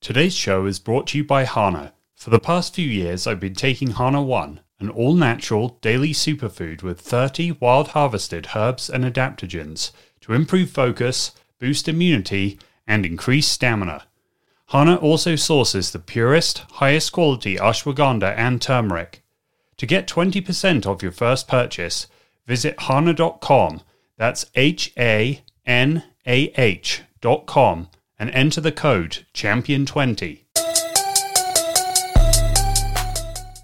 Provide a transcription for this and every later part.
Today's show is brought to you by Hanah. For the past few years, I've been taking Hanah One, an all natural daily superfood with 30 wild harvested herbs and adaptogens to improve focus, boost immunity, and increase stamina. Hanah also sources the purest, highest quality ashwagandha and turmeric. To get 20% off your first purchase, visit hanah.com. That's H A N A H.com and enter the code CHAMPION20.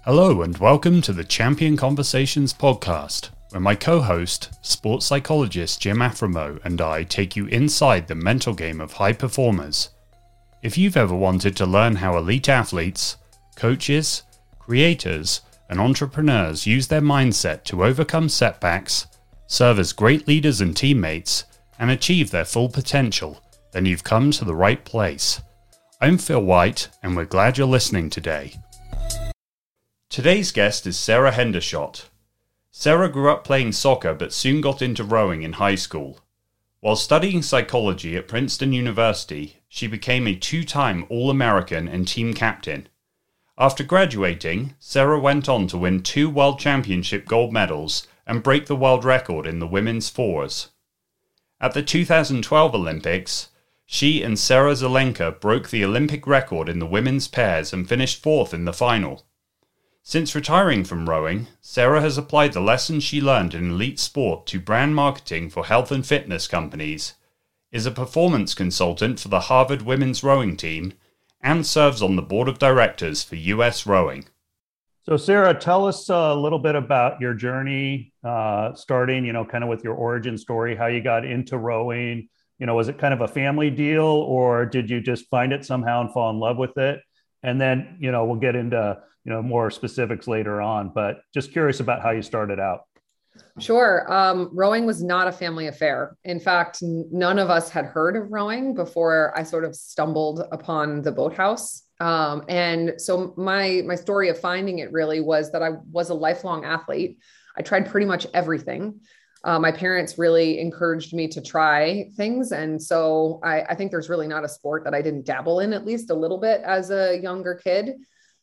Hello, and welcome to the Champion Conversations podcast, where my co host, sports psychologist Jim Afremow, and I take you inside the mental game of high performers. If you've ever wanted to learn how elite athletes, coaches, creators, and entrepreneurs use their mindset to overcome setbacks, serve as great leaders and teammates, and achieve their full potential, then you've come to the right place. I'm Phil White, and we're glad you're listening today. Today's guest is Sara Hendershot. Sara grew up playing soccer but soon got into rowing in high school. While studying psychology at Princeton University, she became a two time All American and team captain. After graduating, Sara went on to win two World Championship gold medals and break the world record in the women's fours. At the 2012 Olympics, she and Sarah Zelenka broke the Olympic record in the women's pairs and finished fourth in the final. Since retiring from rowing, Sara has applied the lessons she learned in elite sport to brand marketing for health and fitness companies, is a performance consultant for the Harvard women's rowing team, and serves on the board of directors for US Rowing. So, Sara, tell us a little bit about your journey, uh, starting, you know, kind of with your origin story, how you got into rowing, you know was it kind of a family deal or did you just find it somehow and fall in love with it and then you know we'll get into you know more specifics later on but just curious about how you started out Sure. Um, rowing was not a family affair. In fact, none of us had heard of rowing before I sort of stumbled upon the boathouse. Um, and so my my story of finding it really was that I was a lifelong athlete. I tried pretty much everything uh, my parents really encouraged me to try things. And so I, I, think there's really not a sport that I didn't dabble in at least a little bit as a younger kid.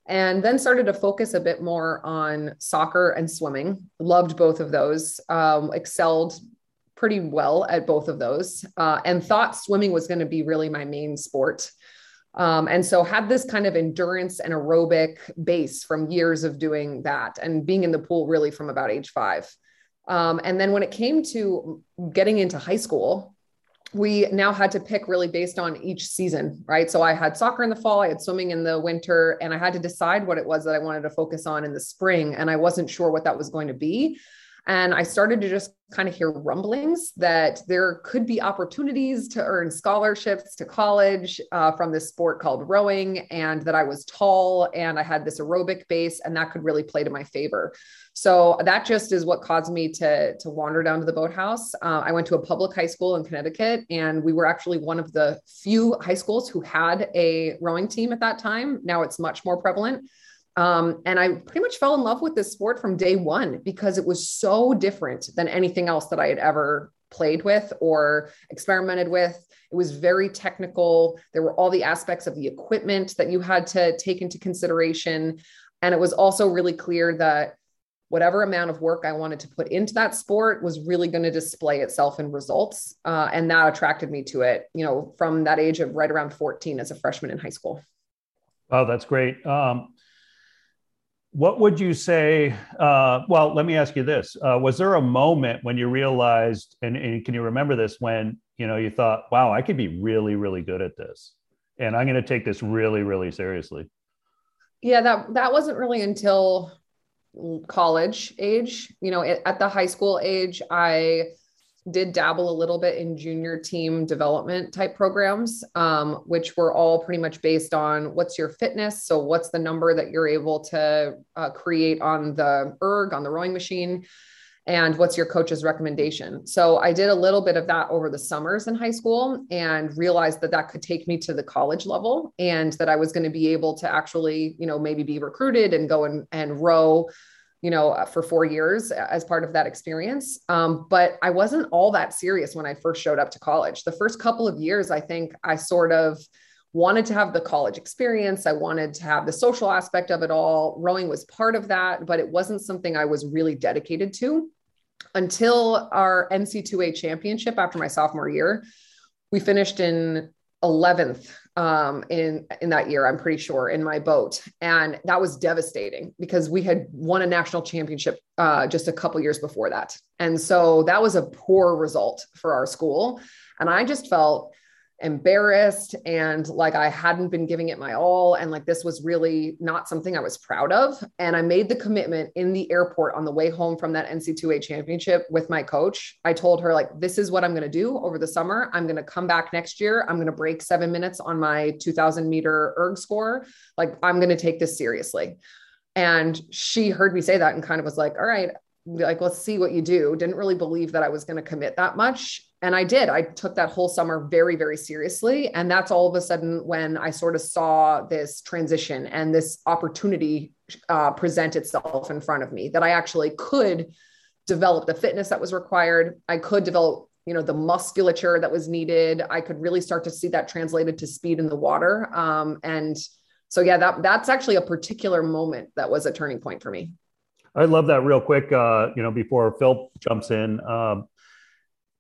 And then started to focus a bit more on soccer and swimming. Loved both of those, um, excelled pretty well at both of those, uh, and thought swimming was going to be really my main sport. Um, and so had this kind of endurance and aerobic base from years of doing that and being in the pool really from about age five. Um, and then when it came to getting into high school, we now had to pick really based on each season, right? So I had soccer in the fall, I had swimming in the winter, and I had to decide what it was that I wanted to focus on in the spring. And I wasn't sure what that was going to be. And I started to just kind of hear rumblings that there could be opportunities to earn scholarships to college uh, from this sport called rowing, and that I was tall and I had this aerobic base, and that could really play to my favor. So that just is what caused me to, to wander down to the boathouse. Uh, I went to a public high school in Connecticut, and we were actually one of the few high schools who had a rowing team at that time. Now it's much more prevalent. Um, and I pretty much fell in love with this sport from day one because it was so different than anything else that I had ever played with or experimented with. It was very technical. There were all the aspects of the equipment that you had to take into consideration. And it was also really clear that whatever amount of work I wanted to put into that sport was really going to display itself in results. Uh, and that attracted me to it, you know, from that age of right around 14 as a freshman in high school. Oh, that's great. Um, what would you say? Uh, well, let me ask you this: uh, Was there a moment when you realized, and, and, can you remember this, when you know you thought, "Wow, I could be really, really good at this, and I'm going to take this really, really seriously"? Yeah, that that wasn't really until college age. You know, at the high school age, I did dabble a little bit in junior team development type programs, um, which were all pretty much based on what's your fitness. So, what's the number that you're able to uh, create on the erg, on the rowing machine, and what's your coach's recommendation. So, I did a little bit of that over the summers in high school and realized that that could take me to the college level and that I was going to be able to actually, you know, maybe be recruited and go and, and row you know, uh, for four years as part of that experience. Um, but I wasn't all that serious when I first showed up to college. The first couple of years, I think I sort of wanted to have the college experience. I wanted to have the social aspect of it all. Rowing was part of that, but it wasn't something I was really dedicated to until our NCAA championship after my sophomore year. We finished in 11th um, in in that year. I'm pretty sure in my boat, and that was devastating because we had won a national championship uh, just a couple years before that, and so that was a poor result for our school. And I just felt embarrassed and like I hadn't been giving it my all. And like this was really not something I was proud of. And I made the commitment in the airport on the way home from that NCAA championship with my coach. I told her, like, this is what I'm going to do over the summer. I'm going to come back next year. I'm going to break seven minutes on my 2000 meter erg score. Like, I'm going to take this seriously. And she heard me say that and kind of was like, all right, like, let's see what you do. Didn't really believe that I was going to commit that much and I did. I took that whole summer very, very seriously. And that's all of a sudden when I sort of saw this transition and this opportunity uh, present itself in front of me that I actually could develop the fitness that was required. I could develop, you know, the musculature that was needed. I could really start to see that translated to speed in the water. Um, and so, yeah, that that's actually a particular moment that was a turning point for me. I love that real quick. Uh, you know, before Phil jumps in, um,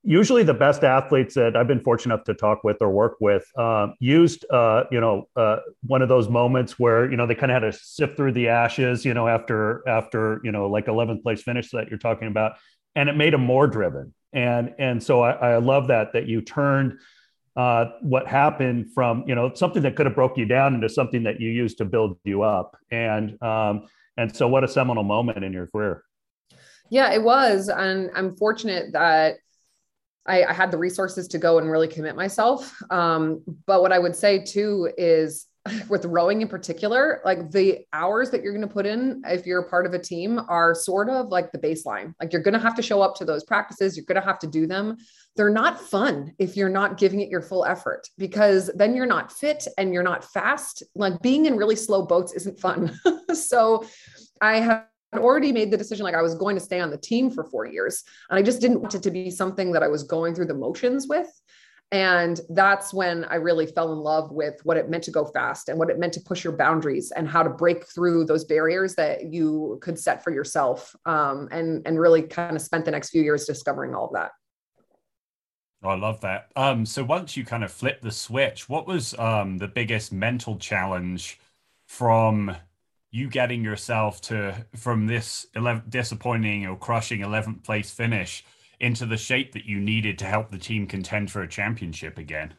usually the best athletes that I've been fortunate enough to talk with or work with um, used, uh, you know, uh, one of those moments where you know they kind of had to sift through the ashes, you know, after after you know like 11th place finish that you're talking about, and it made them more driven. And and so I, I love that that you turned uh, what happened from you know something that could have broke you down into something that you used to build you up. And um, and so what a seminal moment in your career. Yeah, it was, and I'm fortunate that I, I, had the resources to go and really commit myself. Um, but what I would say too is with rowing in particular, like the hours that you're going to put in if you're a part of a team are sort of like the baseline. Like you're going to have to show up to those practices, you're going to have to do them. They're not fun if you're not giving it your full effort because then you're not fit and you're not fast. Like being in really slow boats isn't fun. so I have already made the decision like I was going to stay on the team for four years. And I just didn't want it to be something that I was going through the motions with. And that's when I really fell in love with what it meant to go fast and what it meant to push your boundaries and how to break through those barriers that you could set for yourself. Um, and, and really kind of spent the next few years discovering all of that. Oh, I love that. Um, so once you kind of flip the switch, what was um, the biggest mental challenge from you getting yourself to from this 11, disappointing or crushing 11th place finish into the shape that you needed to help the team contend for a championship again?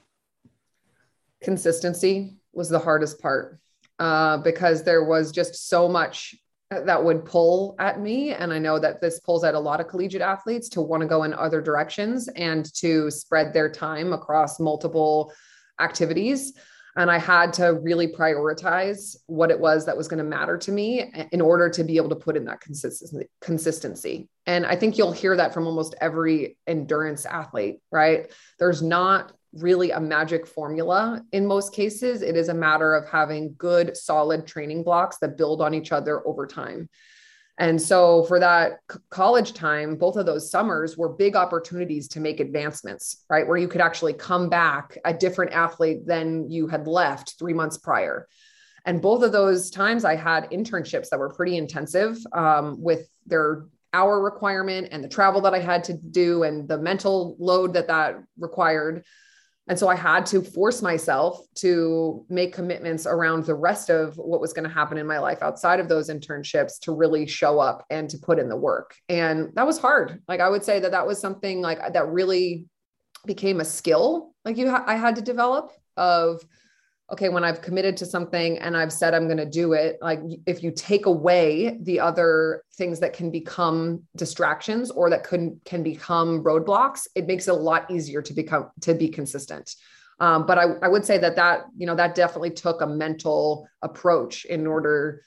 Consistency was the hardest part uh, because there was just so much that would pull at me. And I know that this pulls at a lot of collegiate athletes to want to go in other directions and to spread their time across multiple activities and i had to really prioritize what it was that was going to matter to me eh, in order to be able to put in that consistency consistency. And i think you'll hear that from almost every endurance athlete right? There's not really a magic formula in most cases. It is a matter of having good solid training blocks that build on each other over time and so for that college time, both of those summers were big opportunities to make advancements, right? Where you could actually come back a different athlete than you had left three months prior. And both of those times I had internships that were pretty intensive um, with their hour requirement and the travel that I had to do and the mental load that that required. And so I had to force myself to make commitments around the rest of what was going to happen in my life outside of those internships to really show up and to put in the work. And that was hard. Like I would say that that was something like that really became a skill like you ha- I had to develop of okay, when I've committed to something and I've said I'm going to do it, like if you take away the other things that can become distractions or that can can become roadblocks, it makes it a lot easier to become to be consistent. Um, but I, I would say that that you know that definitely took a mental approach in order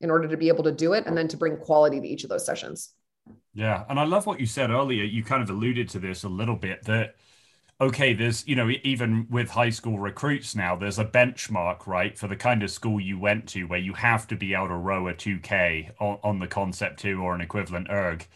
in order to be able to do it and then to bring quality to each of those sessions. Yeah, and I love what you said earlier. You kind of alluded to this a little bit that okay, there's, you know, even with high school recruits now, there's a benchmark, right, for the kind of school you went to where you have to be able to row a 2K on, on the Concept2 or an equivalent erg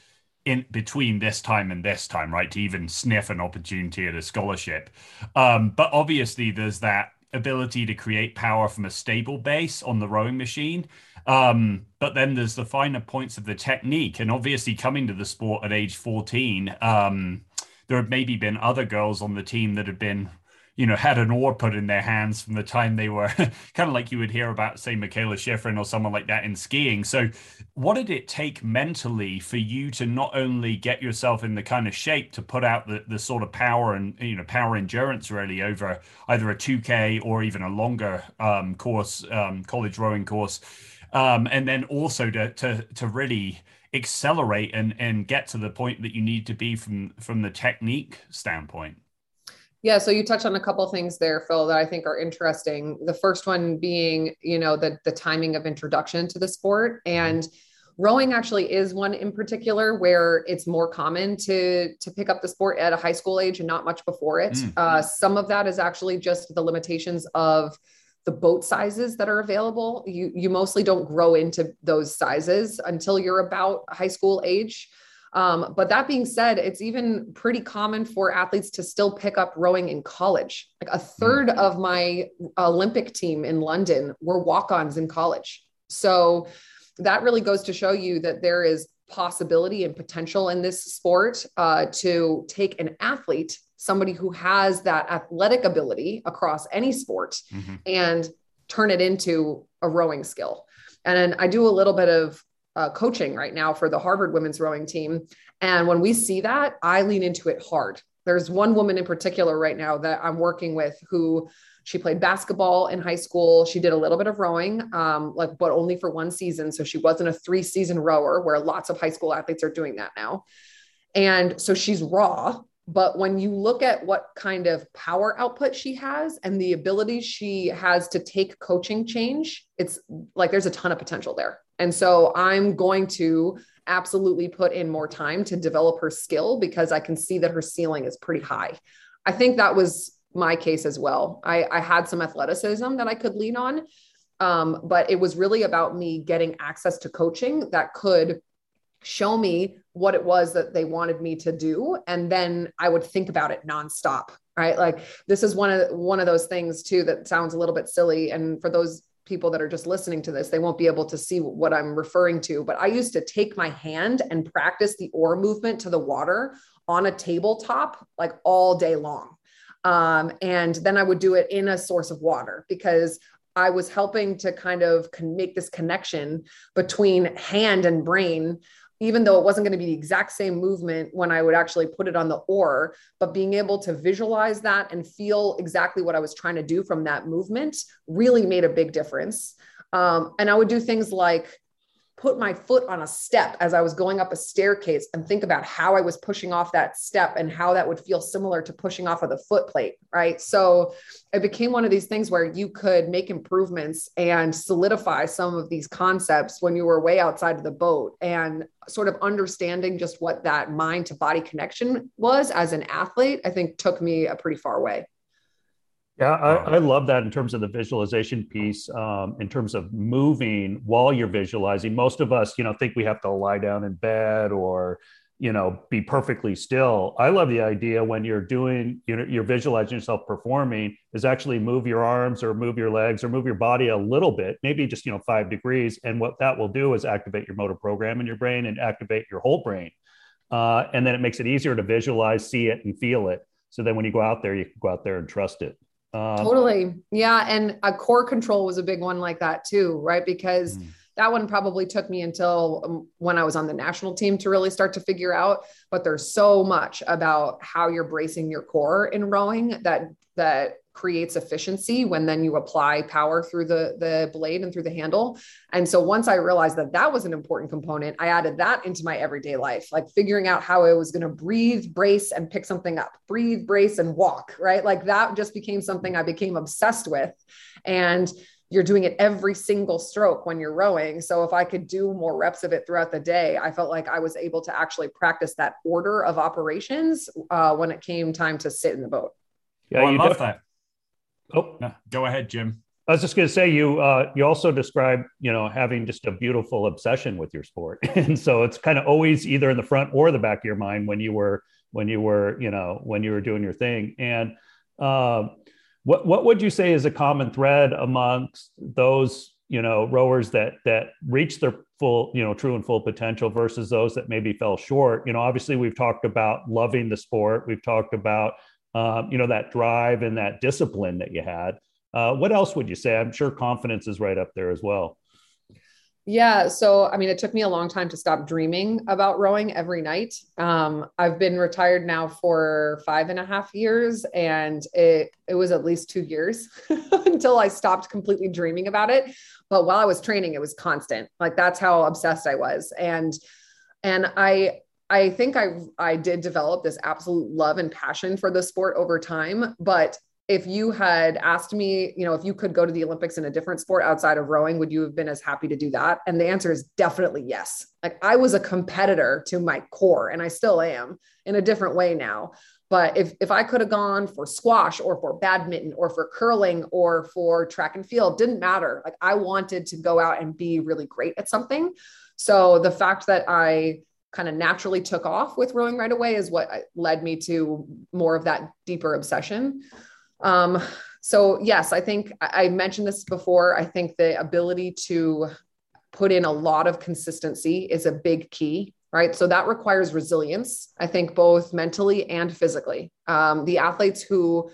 in between this time and this time, right, to even sniff an opportunity at a scholarship. Um, but obviously, there's that ability to create power from a stable base on the rowing machine. Um, but then there's the finer points of the technique. And obviously, coming to the sport at age 14, um, there had maybe been other girls on the team that had been you know, had an oar put in their hands from the time they were kind of like you would hear about, say, Mikaela Shiffrin or someone like that in skiing. So, what did it take mentally for you to not only get yourself in the kind of shape to put out the, the sort of power and, you know, power endurance really over either a 2K or even a longer um, course, um, college rowing course? Um, and then also to, to, to really accelerate and, and get to the point that you need to be from, from the technique standpoint? Yeah, so you touched on a couple things there, Phil, that I think are interesting. The first one being, you know, the the timing of introduction to the sport, and rowing actually is one in particular where it's more common to to pick up the sport at a high school age and not much before it. Mm. Uh, some of that is actually just the limitations of the boat sizes that are available. You you mostly don't grow into those sizes until you're about high school age. Um, but that being said, it's even pretty common for athletes to still pick up rowing in college. Like a third mm. of my Olympic team in London were walk ons in college. So that really goes to show you that there is possibility and potential in this sport uh, to take an athlete, somebody who has that athletic ability across any sport, mm-hmm. and turn it into a rowing skill. And I do a little bit of uh, coaching right now for the Harvard women's rowing team. And when we see that, I lean into it hard. There's one woman in particular right now that I'm working with who she played basketball in high school. She did a little bit of rowing, um, like, but only for one season. So she wasn't a three season rower where lots of high school athletes are doing that now. And so she's raw, but when you look at what kind of power output she has and the ability she has to take coaching change, it's like there's a ton of potential there. And so I'm going to absolutely put in more time to develop her skill because I can see that her ceiling is pretty high. I think that was my case as well. I, I had some athleticism that I could lean on, um, but it was really about me getting access to coaching that could show me what it was that they wanted me to do. And then i would think about it nonstop right? Like this is one of one of those things too that sounds a little bit silly. And for those people that are just listening to this they won't be able to see what i'm referring to but i used to take my hand and practice the oar movement to the water on a tabletop like all day long. Um, and then i would do it in a source of water because I was helping to kind of make this connection between hand and brain even though it wasn't going to be the exact same movement when I would actually put it on the oar, but being able to visualize that and feel exactly what I was trying to do from that movement really made a big difference. Um, and I would do things like put my foot on a step as I was going up a staircase and think about how I was pushing off that step and how that would feel similar to pushing off of the foot plate. Right. So it became one of these things where you could make improvements and solidify some of these concepts when you were way outside of the boat and sort of understanding just what that mind to body connection was as an athlete, I think took me a pretty far way. Yeah, I, I, love that in terms of the visualization piece. Um, in terms of moving while you're visualizing, most of us, you know, think we have to lie down in bed or, you know, be perfectly still. I love the idea when you're doing, you know, you're visualizing yourself performing, is actually move your arms or move your legs or move your body a little bit, maybe just you know five degrees. And what that will do is activate your motor program in your brain and activate your whole brain, uh, and then it makes it easier to visualize, see it, and feel it. So then when you go out there, you can go out there and trust it. Um, totally. Yeah. And a core control was a big one like that too, right? Because mm. that one probably took me until um, when I was on the national team to really start to figure out. But there's so much about how you're bracing your core in rowing that that creates efficiency when then you apply power through the the blade and through the handle and so once i realized that that was an important component i added that into my everyday life like figuring out how i was going to breathe brace and pick something up breathe brace and walk right like that just became something i became obsessed with and you're doing it every single stroke when you're rowing. So if I could do more reps of it throughout the day, I felt like I was able to actually practice that order of operations uh, when it came time to sit in the boat. Yeah, oh, I love def- that. Oh, go ahead, Jim. I was just going to say you uh, you also describe you know having just a beautiful obsession with your sport, and so it's kind of always either in the front or the back of your mind when you were when you were you know when you were doing your thing. And uh, what what would you say is a common thread amongst those you know rowers that that reach their full you know true and full potential versus those that maybe fell short you know obviously we've talked about loving the sport we've talked about um, you know that drive and that discipline that you had uh, what else would you say i'm sure confidence is right up there as well yeah. So, I mean, it took me a long time to stop dreaming about rowing every night. Um, I've been retired now for five and a half years, and it, it was at least two years until I stopped completely dreaming about it. But while I was training, it was constant. Like that's how obsessed I was. And, and I, I think I I did develop this absolute love and passion for the sport over time, but if you had asked me, you know, if you could go to the Olympics in a different sport outside of rowing, would you have been as happy to do that? And the answer is definitely yes. Like I was a competitor to my core and I still am in a different way now. But if if I could have gone for squash or for badminton or for curling or for track and field, didn't matter. Like I wanted to go out and be really great at something. So the fact that I kind of naturally took off with rowing right away is what led me to more of that deeper obsession. Um, so yes, I think I mentioned this before. I think the ability to put in a lot of consistency is a big key, right? So that requires resilience, I think, both mentally and physically. Um, the athletes who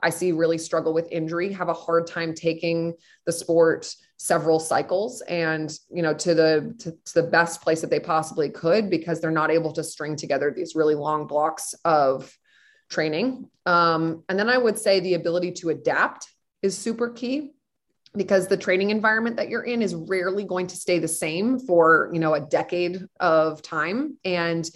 I see really struggle with injury have a hard time taking the sport several cycles and you know to the to, to, the best place that they possibly could because they're not able to string together these really long blocks of training. Um, and then I would say the ability to adapt is super key because the training environment that you're in is rarely going to stay the same for you know a decade of time and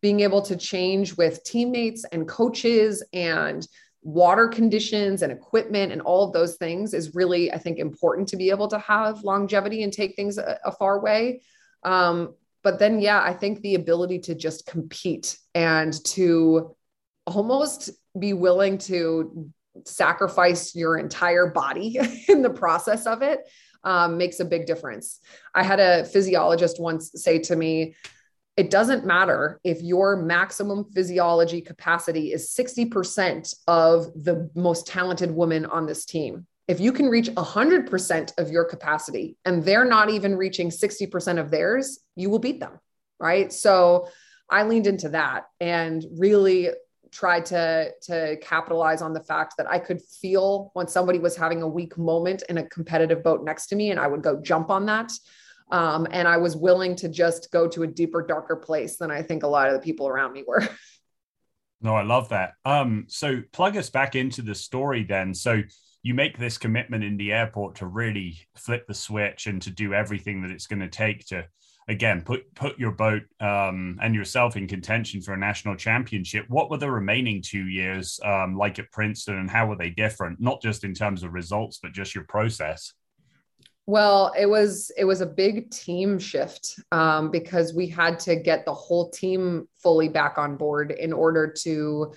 being able to change with teammates and coaches and water conditions and equipment and all of those things is really i think important to be able to have longevity and take things a, a far way um, but then yeah i think the ability to just compete and to almost be willing to sacrifice your entire body in the process of it um, makes a big difference. I had a physiologist once say to me, it doesn't matter if your maximum physiology capacity is 60% of the most talented woman on this team. If you can reach 100% of your capacity and they're not even reaching 60% of theirs, you will beat them. Right. So I leaned into that and really tried to to capitalize on the fact that I could feel when somebody was having a weak moment in a competitive boat next to me, and I would go jump on that. Um, and I was willing to just go to a deeper, darker place than I think a lot of the people around me were. No, I love that. Um, so plug us back into the story then. So you make this commitment in the airport to really flip the switch and to do everything that it's going to take to again put put your boat um, and yourself in contention for a national championship. What were the remaining two years um, like at Princeton, and how were they different? Not just in terms of results, but just your process. Well, it was it was a big team shift um, because we had to get the whole team fully back on board in order to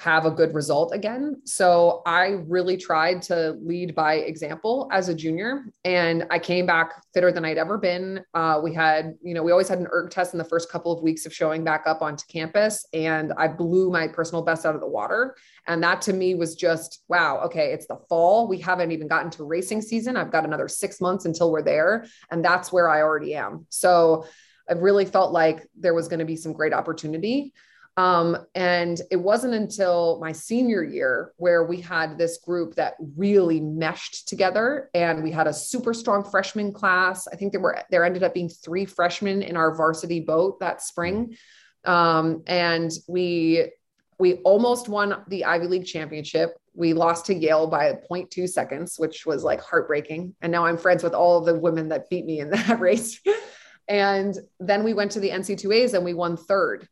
have a good result again. So I really tried to lead by example as a junior. And I came back fitter than I'd ever been. Uh, we had, you know, we always had an erg test in the first couple of weeks of showing back up onto campus. And I blew my personal best out of the water. And that to me was just, wow, okay, it's the fall. We haven't even gotten to racing season. I've got another six months until we're there. And that's where I already am. So I really felt like there was going to be some great opportunity. Um, and it wasn't until my senior year where we had this group that really meshed together and we had a super strong freshman class. I think there were, there ended up being three freshmen in our varsity boat that spring. Um, and we, we almost won the Ivy League championship. We lost to Yale by 0.2 seconds, which was like heartbreaking. And now I'm friends with all of the women that beat me in that race. and then we went to the NCAAs and we won third.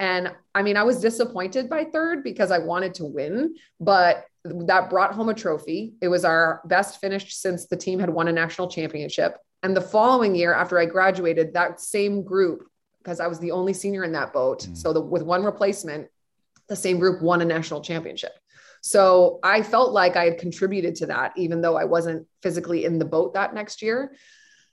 And I mean, I was disappointed by third because I wanted to win, but that brought home a trophy. It was our best finish since the team had won a national championship. And the following year, after I graduated, that same group, because I was the only senior in that boat, mm. so the, with one replacement, the same group won a national championship. So I felt like I had contributed to that, even though I wasn't physically in the boat that next year.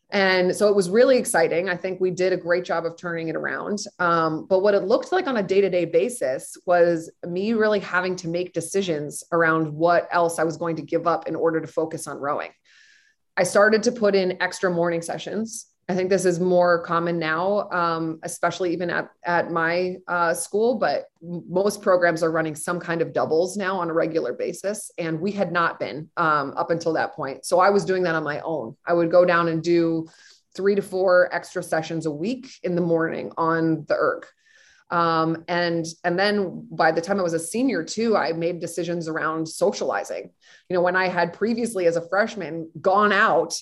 And so it was really exciting. I think we did a great job of turning it around. Um, but what it looked like on a day to day basis was me really having to make decisions around what else I was going to give up in order to focus on rowing. I started to put in extra morning sessions. I think this is more common now, um, especially even at, at my uh, school, but most programs are running some kind of doubles now on a regular basis. And we had not been um, up until that point. So I was doing that on my own. I would go down and do three to four extra sessions a week in the morning on the erg. Um, and and then by the time I was a senior too, I made decisions around socializing. You know, when I had previously as a freshman gone out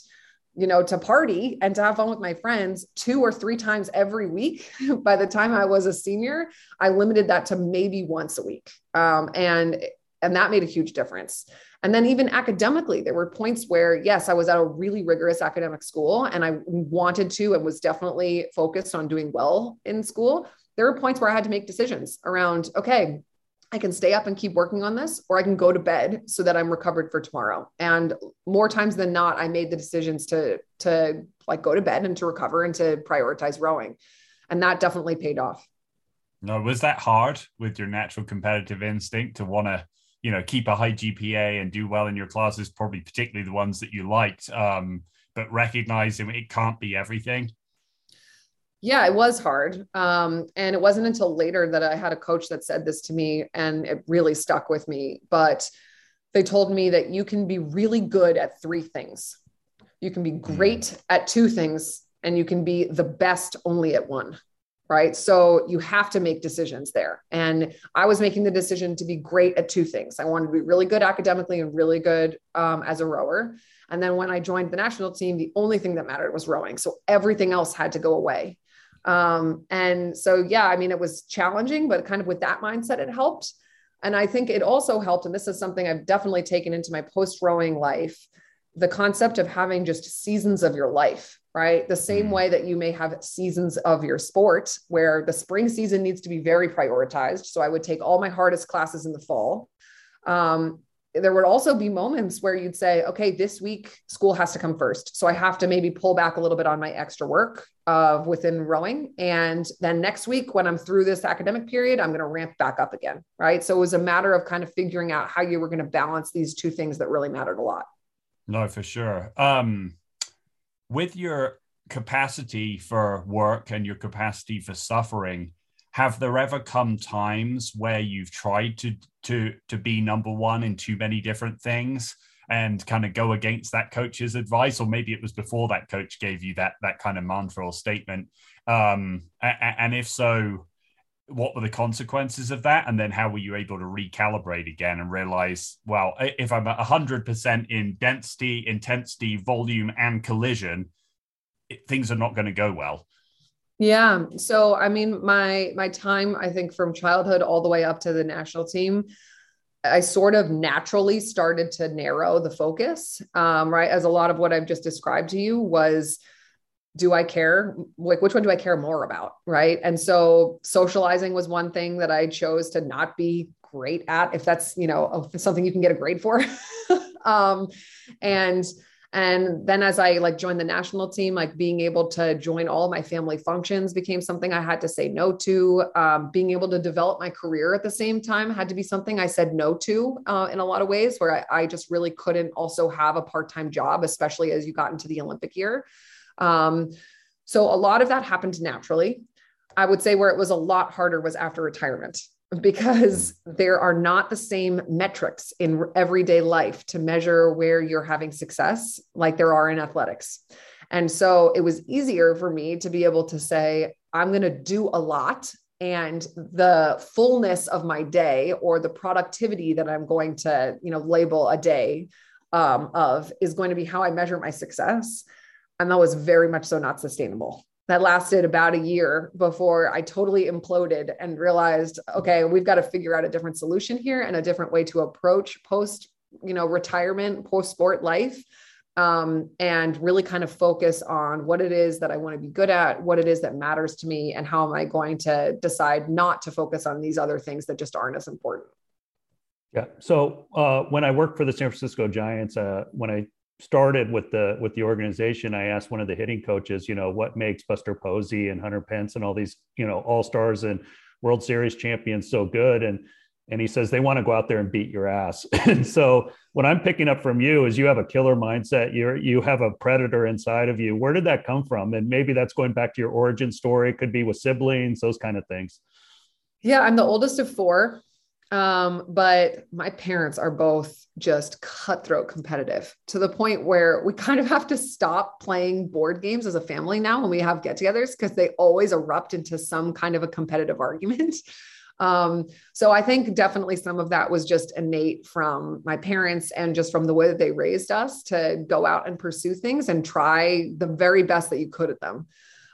you know, to party and to have fun with my friends two or three times every week. By the time I was a senior, I limited that to maybe once a week. Um, and and that made a huge difference. And then even academically, there were points where, yes, I was at a really rigorous academic school and I wanted to and was definitely focused on doing well in school. There were points where I had to make decisions around, okay, I can stay up and keep working on this, or I can go to bed so that I'm recovered for tomorrow. And more times than not, I made the decisions to to like go to bed and to recover and to prioritize rowing, and that definitely paid off. No, was that hard with your natural competitive instinct to want to, you know, keep a high GPA and do well in your classes, probably particularly the ones that you liked, um, but recognizing it can't be everything? Yeah, it was hard. Um, and it wasn't until later that I had a coach that said this to me and it really stuck with me. But they told me that you can be really good at three things. You can be hmm. great at two things and you can be the best only at one. Right. So you have to make decisions there. And I was making the decision to be great at two things. I wanted to be really good academically and really good um, as a rower. And then when I joined the national team, the only thing that mattered was rowing. So everything else had to go away. Um, and so, yeah, I mean, it was challenging, but kind of with that mindset, it helped. And I think it also helped. And this is something I've definitely taken into my post rowing life the concept of having just seasons of your life, right? The same mm. way that you may have seasons of your sport, where the spring season needs to be very prioritized. So I would take all my hardest classes in the fall. Um, there would also be moments where you'd say, okay, this week school has to come first. So I have to maybe pull back a little bit on my extra work uh, within rowing. And then next week, when I'm through this academic period, I'm going to ramp back up again. Right. So it was a matter of kind of figuring out how you were going to balance these two things that really mattered a lot. No, for sure. Um, with your capacity for work and your capacity for suffering, have there ever come times where you've tried to to to be number one in too many different things and kind of go against that coach's advice? Or maybe it was before that coach gave you that that kind of mantra or statement. Um, and if so what were the consequences of that? And then how were you able to recalibrate again and realize well if i'm at 100% in density intensity volume and collision it, things are not going to go well yeah. So I mean, my my time, I think from childhood all the way up to the national team, I sort of naturally started to narrow the focus. Um, right. As a lot of what I've just described to you was do I care? Like, which one do I care more about? Right. And so socializing was one thing that I chose to not be great at, if that's, you know, something you can get a grade for. um, and and then as i like joined the national team like being able to join all my family functions became something i had to say no to. Um, being able to develop my career at the same time had to be something i said no to uh, in a lot of ways where I, I, just really couldn't also have a part-time job especially as you got into the olympic year. Um, so a lot of that happened naturally. I would say where it was a lot harder was after retirement because there are not the same metrics in everyday life to measure where you're having success like there are in athletics. And so it was easier for me to be able to say, I'm going to do a lot. And the fullness of my day or the productivity that I'm going to, you know, label a day um, of is going to be how I measure my success. And that was very much so not sustainable that lasted about a year before I totally imploded and realized, okay, we've got to figure out a different solution here and a different way to approach post, you know, retirement, post sport life. Um, and really kind of focus on what it is that I want to be good at, what it is that matters to me, and how am I going to decide not to focus on these other things that just aren't as important. Yeah. So uh, when I worked for the San Francisco Giants, uh, when I started with the with the organization, I asked one of the hitting coaches, you know, what makes Buster Posey and Hunter Pence and all these, you know, all stars and World Series champions so good, and and he says they want to go out there and beat your ass. and so what I'm picking up from you is you have a killer mindset. you're you have a predator inside of you. Where did that come from? And maybe that's going back to your origin story. It could be with siblings, those kind of things. Yeah, I'm the oldest of four. Um, but my parents are both just cutthroat competitive to the point where we kind of have to stop playing board games as a family now when we have get togethers because they always erupt into some kind of a competitive argument. Um, so I think definitely some of that was just innate from my parents and just from the way that they raised us to go out and pursue things and try the very best that you could at them.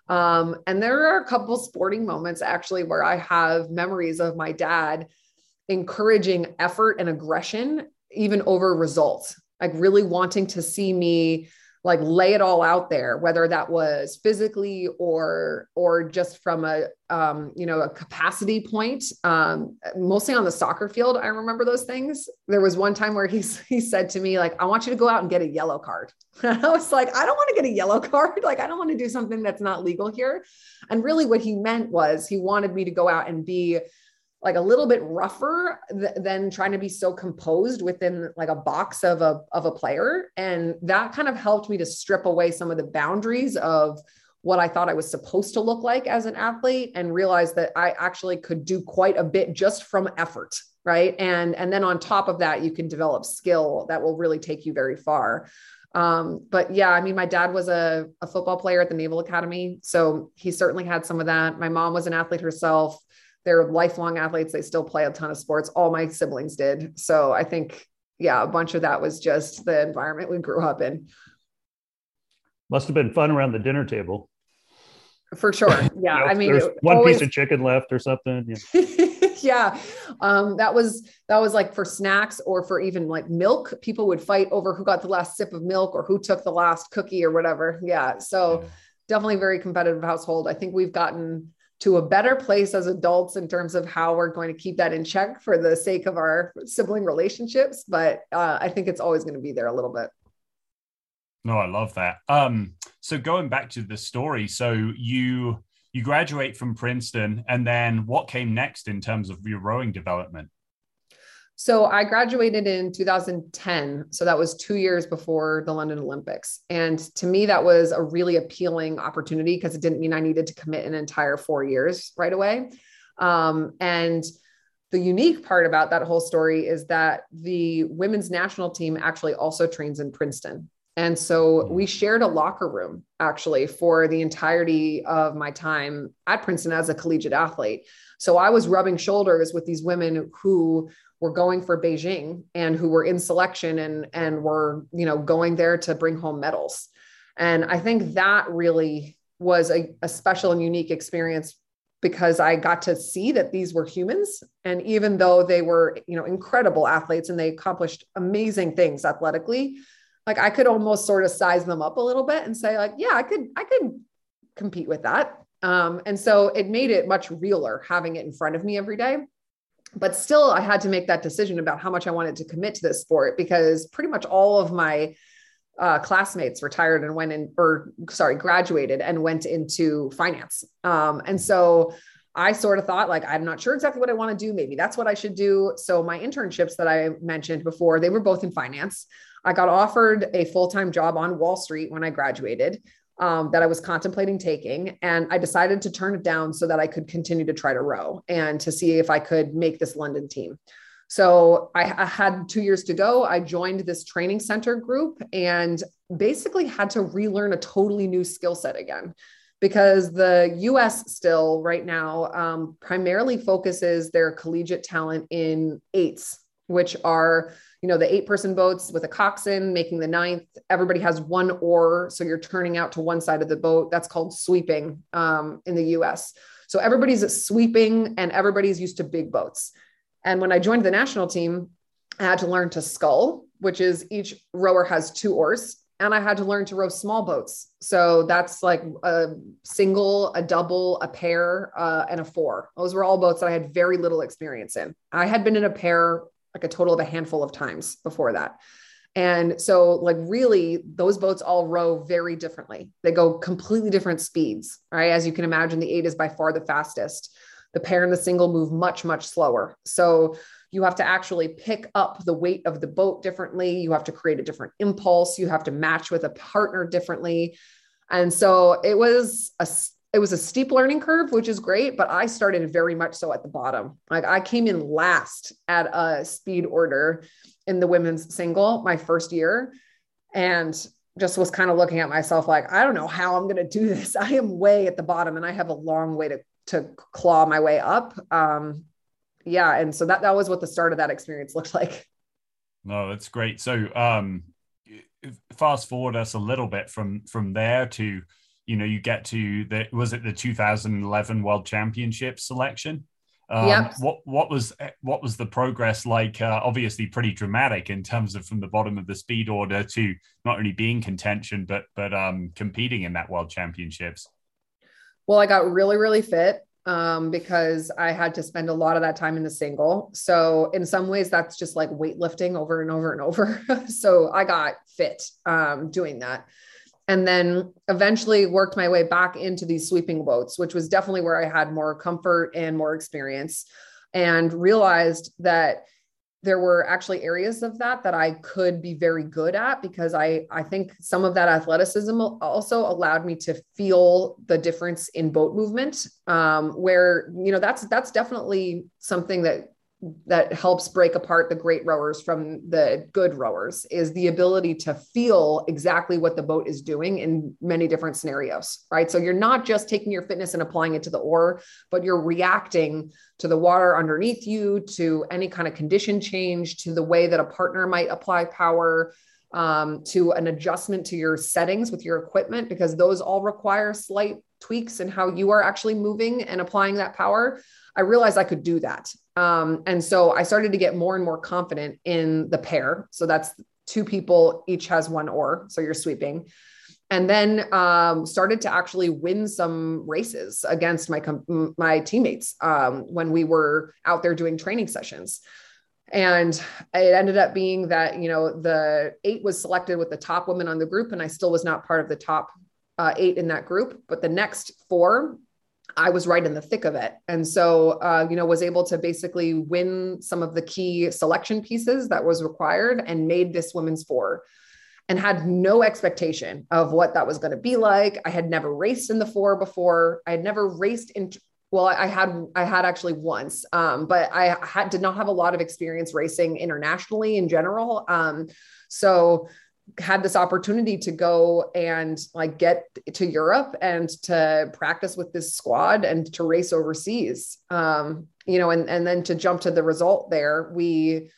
Um, and there are a couple sporting moments actually where I have memories of my dad encouraging effort and aggression even over results, like really wanting to see me like lay it all out there whether that was physically or or just from a um, you know a capacity point. Um, mostly on the soccer field i remember those things. There was one time where he, he said to me like i want you to go out and get a yellow card. And i was like i don't want to get a yellow card. Like i don't want to do something that's not legal here. And really what he meant was he wanted me to go out and be like a little bit rougher th- than trying to be so composed within like a box of a of a player. And that kind of helped me to strip away some of the boundaries of what I thought I was supposed to look like as an athlete and realize that I actually could do quite a bit just from effort right? And and then on top of that you can develop skill that will really take you very far. Um, but yeah i mean my dad was a, a football player at the naval academy so he certainly had some of that. My mom was an athlete herself they're lifelong athletes. They still play a ton of sports. All my siblings did. So I think, yeah, a bunch of that was just the environment we grew up in. Must have been fun around the dinner table. For sure. Yeah. you know, I mean, one always... piece of chicken left or something. Yeah. yeah. Um, that was, that was like for snacks or for even like milk. People would fight over who got the last sip of milk or who took the last cookie or whatever. Yeah. So yeah. definitely very competitive household. I think we've gotten, to a better place as adults in terms of how we're going to keep that in check for the sake of our sibling relationships. But uh, I think it's always going to be there a little bit. No, I love that. Um, so going back to the story, so you you graduate from Princeton, and then what came next in terms of your rowing development? So I graduated in 2010. So that was two years before the London Olympics. And to me, that was a really appealing opportunity because it didn't mean I needed to commit an entire four years right away. Um, and the unique part about that whole story is that the women's national team actually also trains in Princeton. And so we shared a locker room actually for the entirety of my time at Princeton as a collegiate athlete. So I was rubbing shoulders with these women who were going for Beijing and who were in selection and and were you know going there to bring home medals. And I think that really was a, a special and unique experience because I got to see that these were humans. And even though they were, you know, incredible athletes and they accomplished amazing things athletically, like I could almost sort of size them up a little bit and say, like, yeah, I could, I could compete with that. Um, and so it made it much realer having it in front of me every day but still i had to make that decision about how much i wanted to commit to this sport because pretty much all of my uh, classmates retired and went in or sorry graduated and went into finance. Um, and so i sort of thought like i'm not sure exactly what i want to do. Maybe that's what i should do. So my internships that i mentioned before they were both in finance. I got offered a full-time job on wall street when i graduated um, that I was contemplating taking. And I decided to turn it down so that I could continue to try to row and to see if I could make this London team. So I, I, had two years to go. I joined this training center group and basically had to relearn a totally new skill set again. Because the US still right now um, primarily focuses their collegiate talent in eights, which are you know, the eight person boats with a coxswain making the ninth. Everybody has one oar. So you're turning out to one side of the boat. That's called sweeping um, in the US. So everybody's sweeping and everybody's used to big boats. And when I joined the national team, I had to learn to scull, which is each rower has two oars. And I had to learn to row small boats. So that's like a single, a double, a pair, uh, and a four. Those were all boats that I had very little experience in. I had been in a pair like a total of a handful of times before that. And so, like, really, those boats all row very differently. They go completely different speeds, right? As you can imagine, the eight is by far the fastest. The pair and the single move much, much slower. So, you have to actually pick up the weight of the boat differently. You have to create a different impulse. You have to match with a partner differently. And so, it was a it was a steep learning curve, which is great, but I started very much so at the bottom. Like I came in last at a speed order in the women's single my first year and just was kind of looking at myself like, I don't know how I'm going to do this. I am way at the bottom and I have a long way to, to claw my way up. Um, yeah. And so that, that was what the start of that experience looked like. No, that's great. So, um, fast forward us a little bit from, from there to, you know, you get to the was it the 2011 World Championship selection? Um, yep. What what was what was the progress like? Uh, obviously, pretty dramatic in terms of from the bottom of the speed order to not only being contention but but um, competing in that World Championships. Well, I got really really fit um, because I had to spend a lot of that time in the single. So in some ways, that's just like weightlifting over and over and over. so I got fit um, doing that and then eventually worked my way back into these sweeping boats, which was definitely where I had more comfort and more experience, and realized that there were actually areas of that that I could be very good at because I I think some of that athleticism also allowed me to feel the difference in boat movement um, where you know that's that's definitely something that that helps break apart the great rowers from the good rowers is the ability to feel exactly what the boat is doing in many different scenarios, right? So you're not just taking your fitness and applying it to the oar, but you're reacting to the water underneath you, to any kind of condition change, to the way that a partner might apply power, um, to an adjustment to your settings with your equipment, because those all require slight tweaks in how you are actually moving and applying that power. I realized I could do that. Um, and so I started to get more and more confident in the pair. So that's two people, each has one oar. So you're sweeping. And then um, started to actually win some races against my my teammates um, when we were out there doing training sessions. And it ended up being that you know the eight was selected with the top women on the group, and I still was not part of the top uh, eight in that group. But the next four I was right in the thick of it. And so, uh, you know, was able to basically win some of the key selection pieces that was required and made this women's four and had no expectation of what that was going to be like. I had never raced in the four before. I had never raced in, well, I had, I had actually once, um, but I had, did not have a lot of experience racing internationally in general. Um, so had this opportunity to go and like get to Europe and to practice with this squad and to race overseas. Um, you know, and and then to jump to the result there, we